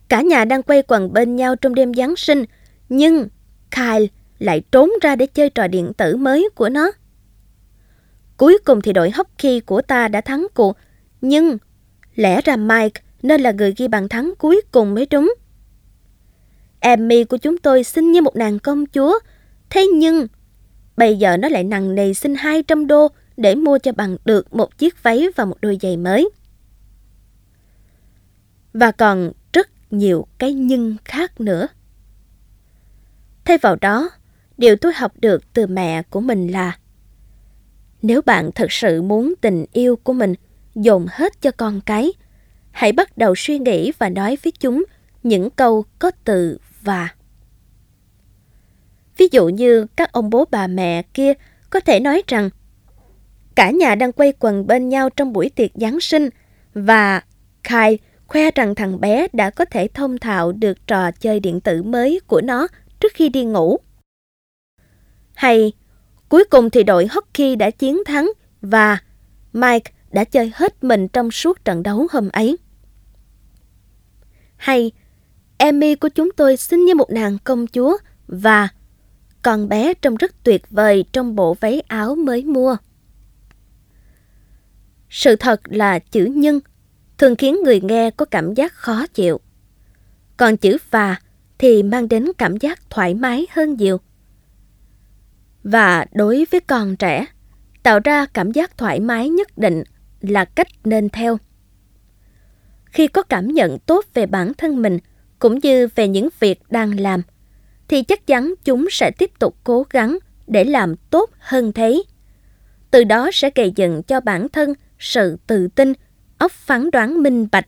cả nhà đang quay quần bên nhau trong đêm Giáng sinh, nhưng Kyle lại trốn ra để chơi trò điện tử mới của nó. Cuối cùng thì đội hockey của ta đã thắng cuộc, nhưng lẽ ra Mike nên là người ghi bàn thắng cuối cùng mới đúng. Emmy của chúng tôi xinh như một nàng công chúa, thế nhưng bây giờ nó lại nặng nề xin 200 đô để mua cho bằng được một chiếc váy và một đôi giày mới. Và còn rất nhiều cái nhưng khác nữa. Thay vào đó, điều tôi học được từ mẹ của mình là nếu bạn thật sự muốn tình yêu của mình dồn hết cho con cái, hãy bắt đầu suy nghĩ và nói với chúng những câu có từ và. Ví dụ như các ông bố bà mẹ kia có thể nói rằng cả nhà đang quay quần bên nhau trong buổi tiệc Giáng sinh và Kyle khoe rằng thằng bé đã có thể thông thạo được trò chơi điện tử mới của nó trước khi đi ngủ. Hay cuối cùng thì đội hockey đã chiến thắng và Mike đã chơi hết mình trong suốt trận đấu hôm ấy. Hay Emmy của chúng tôi xinh như một nàng công chúa và con bé trông rất tuyệt vời trong bộ váy áo mới mua. Sự thật là chữ nhân thường khiến người nghe có cảm giác khó chịu. Còn chữ và thì mang đến cảm giác thoải mái hơn nhiều. Và đối với con trẻ, tạo ra cảm giác thoải mái nhất định là cách nên theo. Khi có cảm nhận tốt về bản thân mình cũng như về những việc đang làm, thì chắc chắn chúng sẽ tiếp tục cố gắng để làm tốt hơn thế. Từ đó sẽ gây dựng cho bản thân sự tự tin, óc phán đoán minh bạch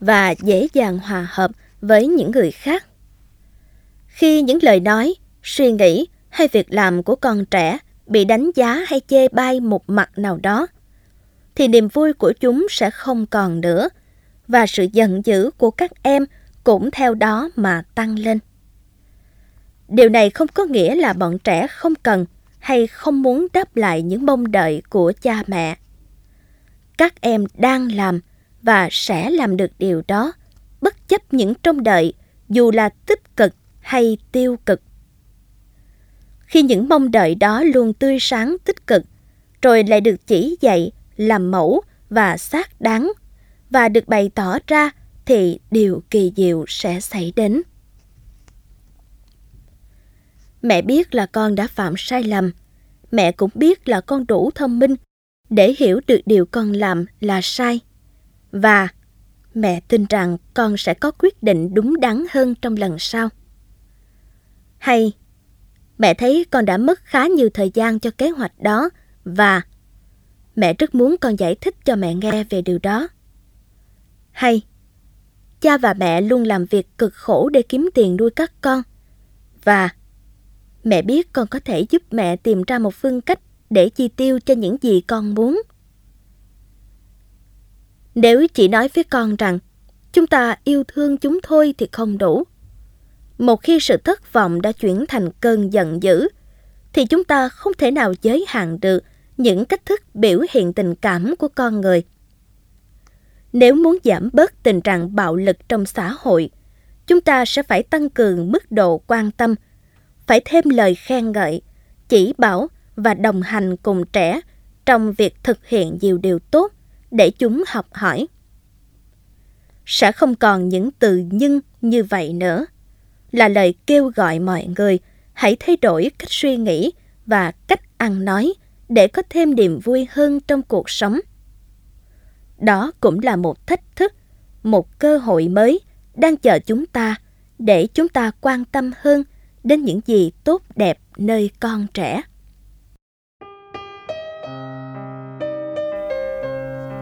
và dễ dàng hòa hợp với những người khác. Khi những lời nói, suy nghĩ hay việc làm của con trẻ bị đánh giá hay chê bai một mặt nào đó, thì niềm vui của chúng sẽ không còn nữa và sự giận dữ của các em cũng theo đó mà tăng lên. Điều này không có nghĩa là bọn trẻ không cần hay không muốn đáp lại những mong đợi của cha mẹ. Các em đang làm và sẽ làm được điều đó, bất chấp những trông đợi dù là tích cực hay tiêu cực. Khi những mong đợi đó luôn tươi sáng tích cực, rồi lại được chỉ dạy, làm mẫu và xác đáng, và được bày tỏ ra thì điều kỳ diệu sẽ xảy đến. Mẹ biết là con đã phạm sai lầm. Mẹ cũng biết là con đủ thông minh để hiểu được điều con làm là sai. Và mẹ tin rằng con sẽ có quyết định đúng đắn hơn trong lần sau. Hay mẹ thấy con đã mất khá nhiều thời gian cho kế hoạch đó và mẹ rất muốn con giải thích cho mẹ nghe về điều đó. Hay cha và mẹ luôn làm việc cực khổ để kiếm tiền nuôi các con và mẹ biết con có thể giúp mẹ tìm ra một phương cách để chi tiêu cho những gì con muốn. Nếu chỉ nói với con rằng chúng ta yêu thương chúng thôi thì không đủ. Một khi sự thất vọng đã chuyển thành cơn giận dữ, thì chúng ta không thể nào giới hạn được những cách thức biểu hiện tình cảm của con người. Nếu muốn giảm bớt tình trạng bạo lực trong xã hội, chúng ta sẽ phải tăng cường mức độ quan tâm, phải thêm lời khen ngợi, chỉ bảo và đồng hành cùng trẻ trong việc thực hiện nhiều điều tốt để chúng học hỏi. Sẽ không còn những từ nhưng như vậy nữa, là lời kêu gọi mọi người hãy thay đổi cách suy nghĩ và cách ăn nói để có thêm niềm vui hơn trong cuộc sống. Đó cũng là một thách thức, một cơ hội mới đang chờ chúng ta để chúng ta quan tâm hơn đến những gì tốt đẹp nơi con trẻ.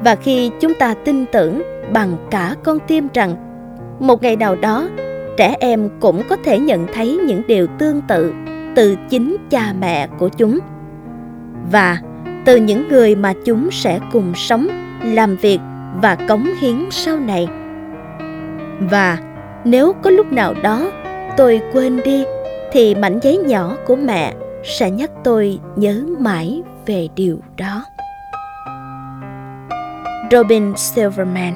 Và khi chúng ta tin tưởng bằng cả con tim rằng một ngày nào đó trẻ em cũng có thể nhận thấy những điều tương tự từ chính cha mẹ của chúng và từ những người mà chúng sẽ cùng sống, làm việc và cống hiến sau này. Và nếu có lúc nào đó tôi quên đi, thì mảnh giấy nhỏ của mẹ sẽ nhắc tôi nhớ mãi về điều đó. Robin Silverman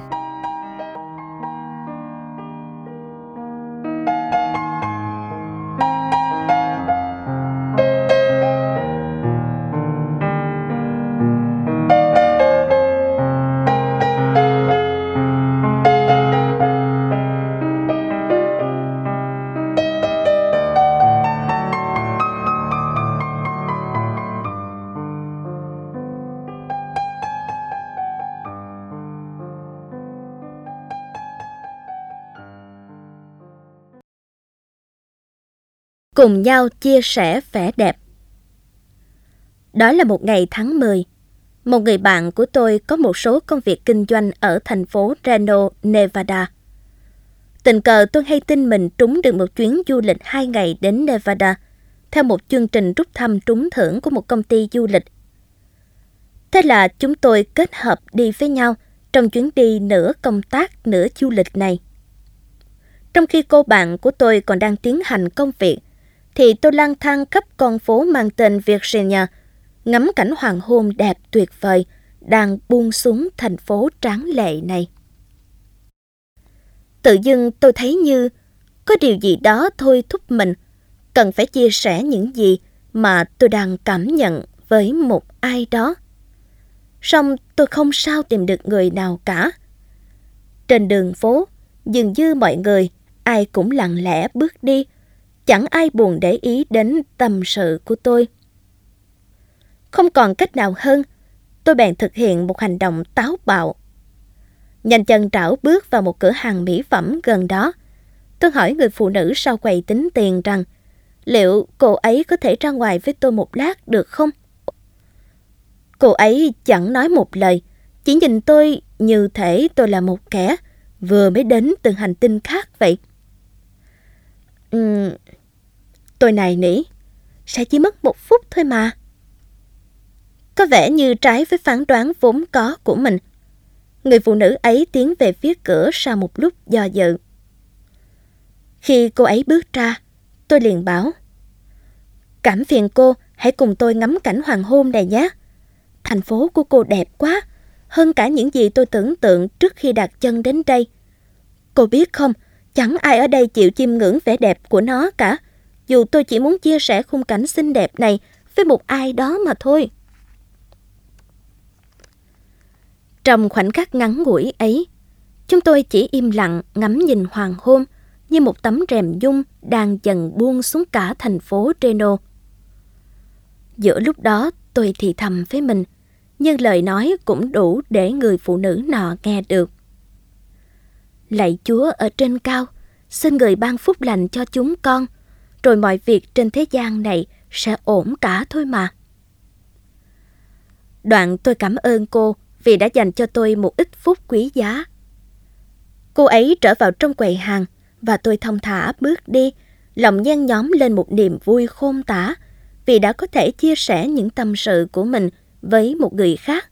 cùng nhau chia sẻ vẻ đẹp. Đó là một ngày tháng 10. Một người bạn của tôi có một số công việc kinh doanh ở thành phố Reno, Nevada. Tình cờ tôi hay tin mình trúng được một chuyến du lịch hai ngày đến Nevada theo một chương trình rút thăm trúng thưởng của một công ty du lịch. Thế là chúng tôi kết hợp đi với nhau trong chuyến đi nửa công tác nửa du lịch này. Trong khi cô bạn của tôi còn đang tiến hành công việc, thì tôi lang thang khắp con phố mang tên Virginia, ngắm cảnh hoàng hôn đẹp tuyệt vời đang buông xuống thành phố tráng lệ này. Tự dưng tôi thấy như có điều gì đó thôi thúc mình cần phải chia sẻ những gì mà tôi đang cảm nhận với một ai đó. Song tôi không sao tìm được người nào cả. Trên đường phố, dường như mọi người ai cũng lặng lẽ bước đi, chẳng ai buồn để ý đến tâm sự của tôi. Không còn cách nào hơn, tôi bèn thực hiện một hành động táo bạo. Nhanh chân trảo bước vào một cửa hàng mỹ phẩm gần đó. Tôi hỏi người phụ nữ sau quầy tính tiền rằng liệu cô ấy có thể ra ngoài với tôi một lát được không? Cô ấy chẳng nói một lời, chỉ nhìn tôi như thể tôi là một kẻ vừa mới đến từ hành tinh khác vậy. Ừ, Tôi này nỉ, sẽ chỉ mất một phút thôi mà. Có vẻ như trái với phán đoán vốn có của mình. Người phụ nữ ấy tiến về phía cửa sau một lúc do dự. Khi cô ấy bước ra, tôi liền bảo. Cảm phiền cô, hãy cùng tôi ngắm cảnh hoàng hôn này nhé. Thành phố của cô đẹp quá, hơn cả những gì tôi tưởng tượng trước khi đặt chân đến đây. Cô biết không, chẳng ai ở đây chịu chiêm ngưỡng vẻ đẹp của nó cả dù tôi chỉ muốn chia sẻ khung cảnh xinh đẹp này với một ai đó mà thôi. Trong khoảnh khắc ngắn ngủi ấy, chúng tôi chỉ im lặng ngắm nhìn hoàng hôn như một tấm rèm dung đang dần buông xuống cả thành phố Reno. Giữa lúc đó tôi thì thầm với mình, nhưng lời nói cũng đủ để người phụ nữ nọ nghe được. Lạy Chúa ở trên cao, xin người ban phúc lành cho chúng con – rồi mọi việc trên thế gian này sẽ ổn cả thôi mà. Đoạn tôi cảm ơn cô vì đã dành cho tôi một ít phút quý giá. Cô ấy trở vào trong quầy hàng và tôi thông thả bước đi, lòng nhen nhóm lên một niềm vui khôn tả vì đã có thể chia sẻ những tâm sự của mình với một người khác,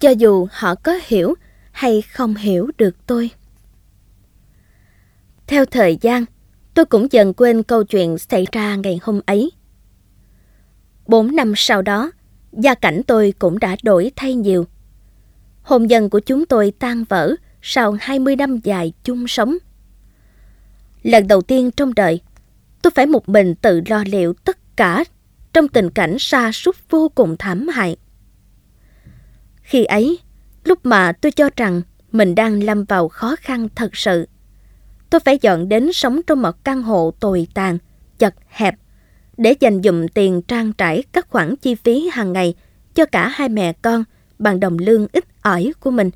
cho dù họ có hiểu hay không hiểu được tôi. Theo thời gian, tôi cũng dần quên câu chuyện xảy ra ngày hôm ấy. Bốn năm sau đó, gia cảnh tôi cũng đã đổi thay nhiều. Hôn nhân của chúng tôi tan vỡ sau 20 năm dài chung sống. Lần đầu tiên trong đời, tôi phải một mình tự lo liệu tất cả trong tình cảnh sa sút vô cùng thảm hại. Khi ấy, lúc mà tôi cho rằng mình đang lâm vào khó khăn thật sự, tôi phải dọn đến sống trong một căn hộ tồi tàn, chật hẹp, để dành dụm tiền trang trải các khoản chi phí hàng ngày cho cả hai mẹ con bằng đồng lương ít ỏi của mình.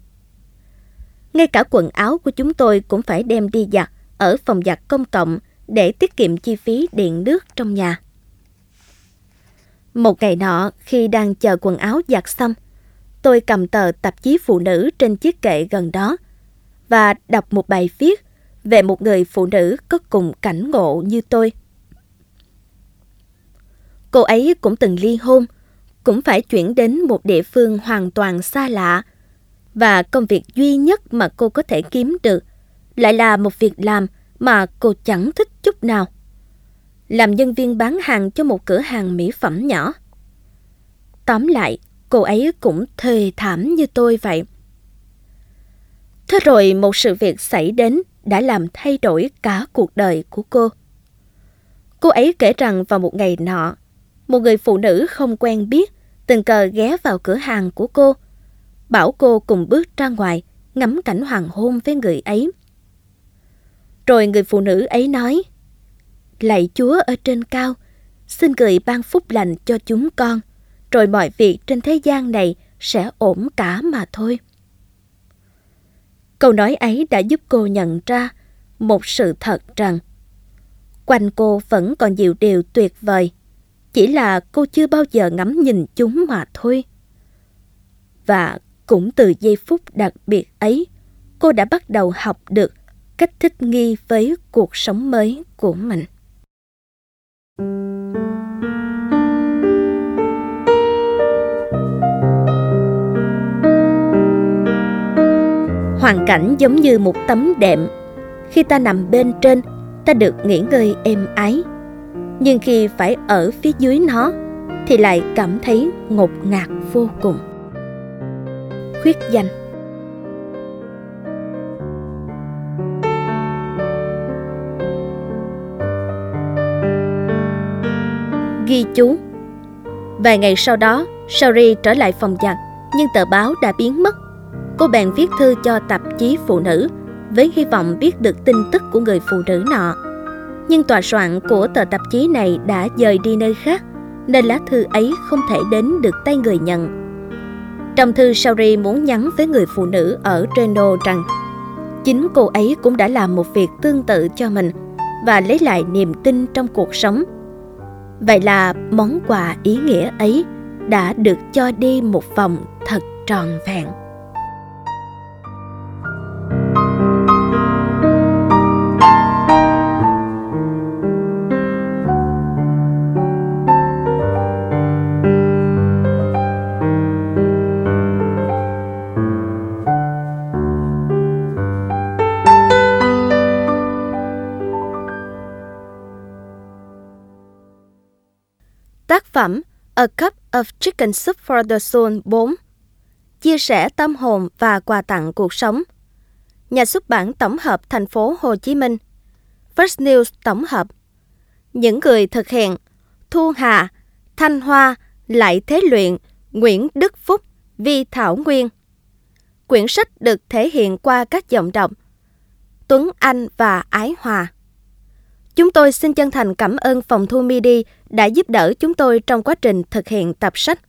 Ngay cả quần áo của chúng tôi cũng phải đem đi giặt ở phòng giặt công cộng để tiết kiệm chi phí điện nước trong nhà. Một ngày nọ, khi đang chờ quần áo giặt xong, tôi cầm tờ tạp chí phụ nữ trên chiếc kệ gần đó và đọc một bài viết về một người phụ nữ có cùng cảnh ngộ như tôi. Cô ấy cũng từng ly hôn, cũng phải chuyển đến một địa phương hoàn toàn xa lạ. Và công việc duy nhất mà cô có thể kiếm được lại là một việc làm mà cô chẳng thích chút nào. Làm nhân viên bán hàng cho một cửa hàng mỹ phẩm nhỏ. Tóm lại, cô ấy cũng thề thảm như tôi vậy. Thế rồi một sự việc xảy đến đã làm thay đổi cả cuộc đời của cô. Cô ấy kể rằng vào một ngày nọ, một người phụ nữ không quen biết tình cờ ghé vào cửa hàng của cô, bảo cô cùng bước ra ngoài ngắm cảnh hoàng hôn với người ấy. Rồi người phụ nữ ấy nói, Lạy Chúa ở trên cao, xin gửi ban phúc lành cho chúng con, rồi mọi việc trên thế gian này sẽ ổn cả mà thôi. Câu nói ấy đã giúp cô nhận ra một sự thật rằng quanh cô vẫn còn nhiều điều tuyệt vời, chỉ là cô chưa bao giờ ngắm nhìn chúng mà thôi. Và cũng từ giây phút đặc biệt ấy, cô đã bắt đầu học được cách thích nghi với cuộc sống mới của mình. Hoàn cảnh giống như một tấm đệm. Khi ta nằm bên trên, ta được nghỉ ngơi êm ái. Nhưng khi phải ở phía dưới nó, thì lại cảm thấy ngột ngạt vô cùng. Khuyết danh Ghi chú Vài ngày sau đó, Sari trở lại phòng giặt, nhưng tờ báo đã biến mất. Cô bèn viết thư cho tạp chí phụ nữ với hy vọng biết được tin tức của người phụ nữ nọ. Nhưng tòa soạn của tờ tạp chí này đã dời đi nơi khác, nên lá thư ấy không thể đến được tay người nhận. Trong thư Sauri muốn nhắn với người phụ nữ ở Reno rằng chính cô ấy cũng đã làm một việc tương tự cho mình và lấy lại niềm tin trong cuộc sống. Vậy là món quà ý nghĩa ấy đã được cho đi một vòng thật tròn vẹn. Phẩm A Cup of Chicken Soup for the Soul 4 Chia sẻ tâm hồn và quà tặng cuộc sống. Nhà xuất bản tổng hợp thành phố Hồ Chí Minh. First News tổng hợp. Những người thực hiện Thu Hà, Thanh Hoa, Lại Thế Luyện, Nguyễn Đức Phúc, Vi Thảo Nguyên. Quyển sách được thể hiện qua các giọng đọc Tuấn Anh và Ái Hòa. Chúng tôi xin chân thành cảm ơn phòng thu MIDI đã giúp đỡ chúng tôi trong quá trình thực hiện tập sách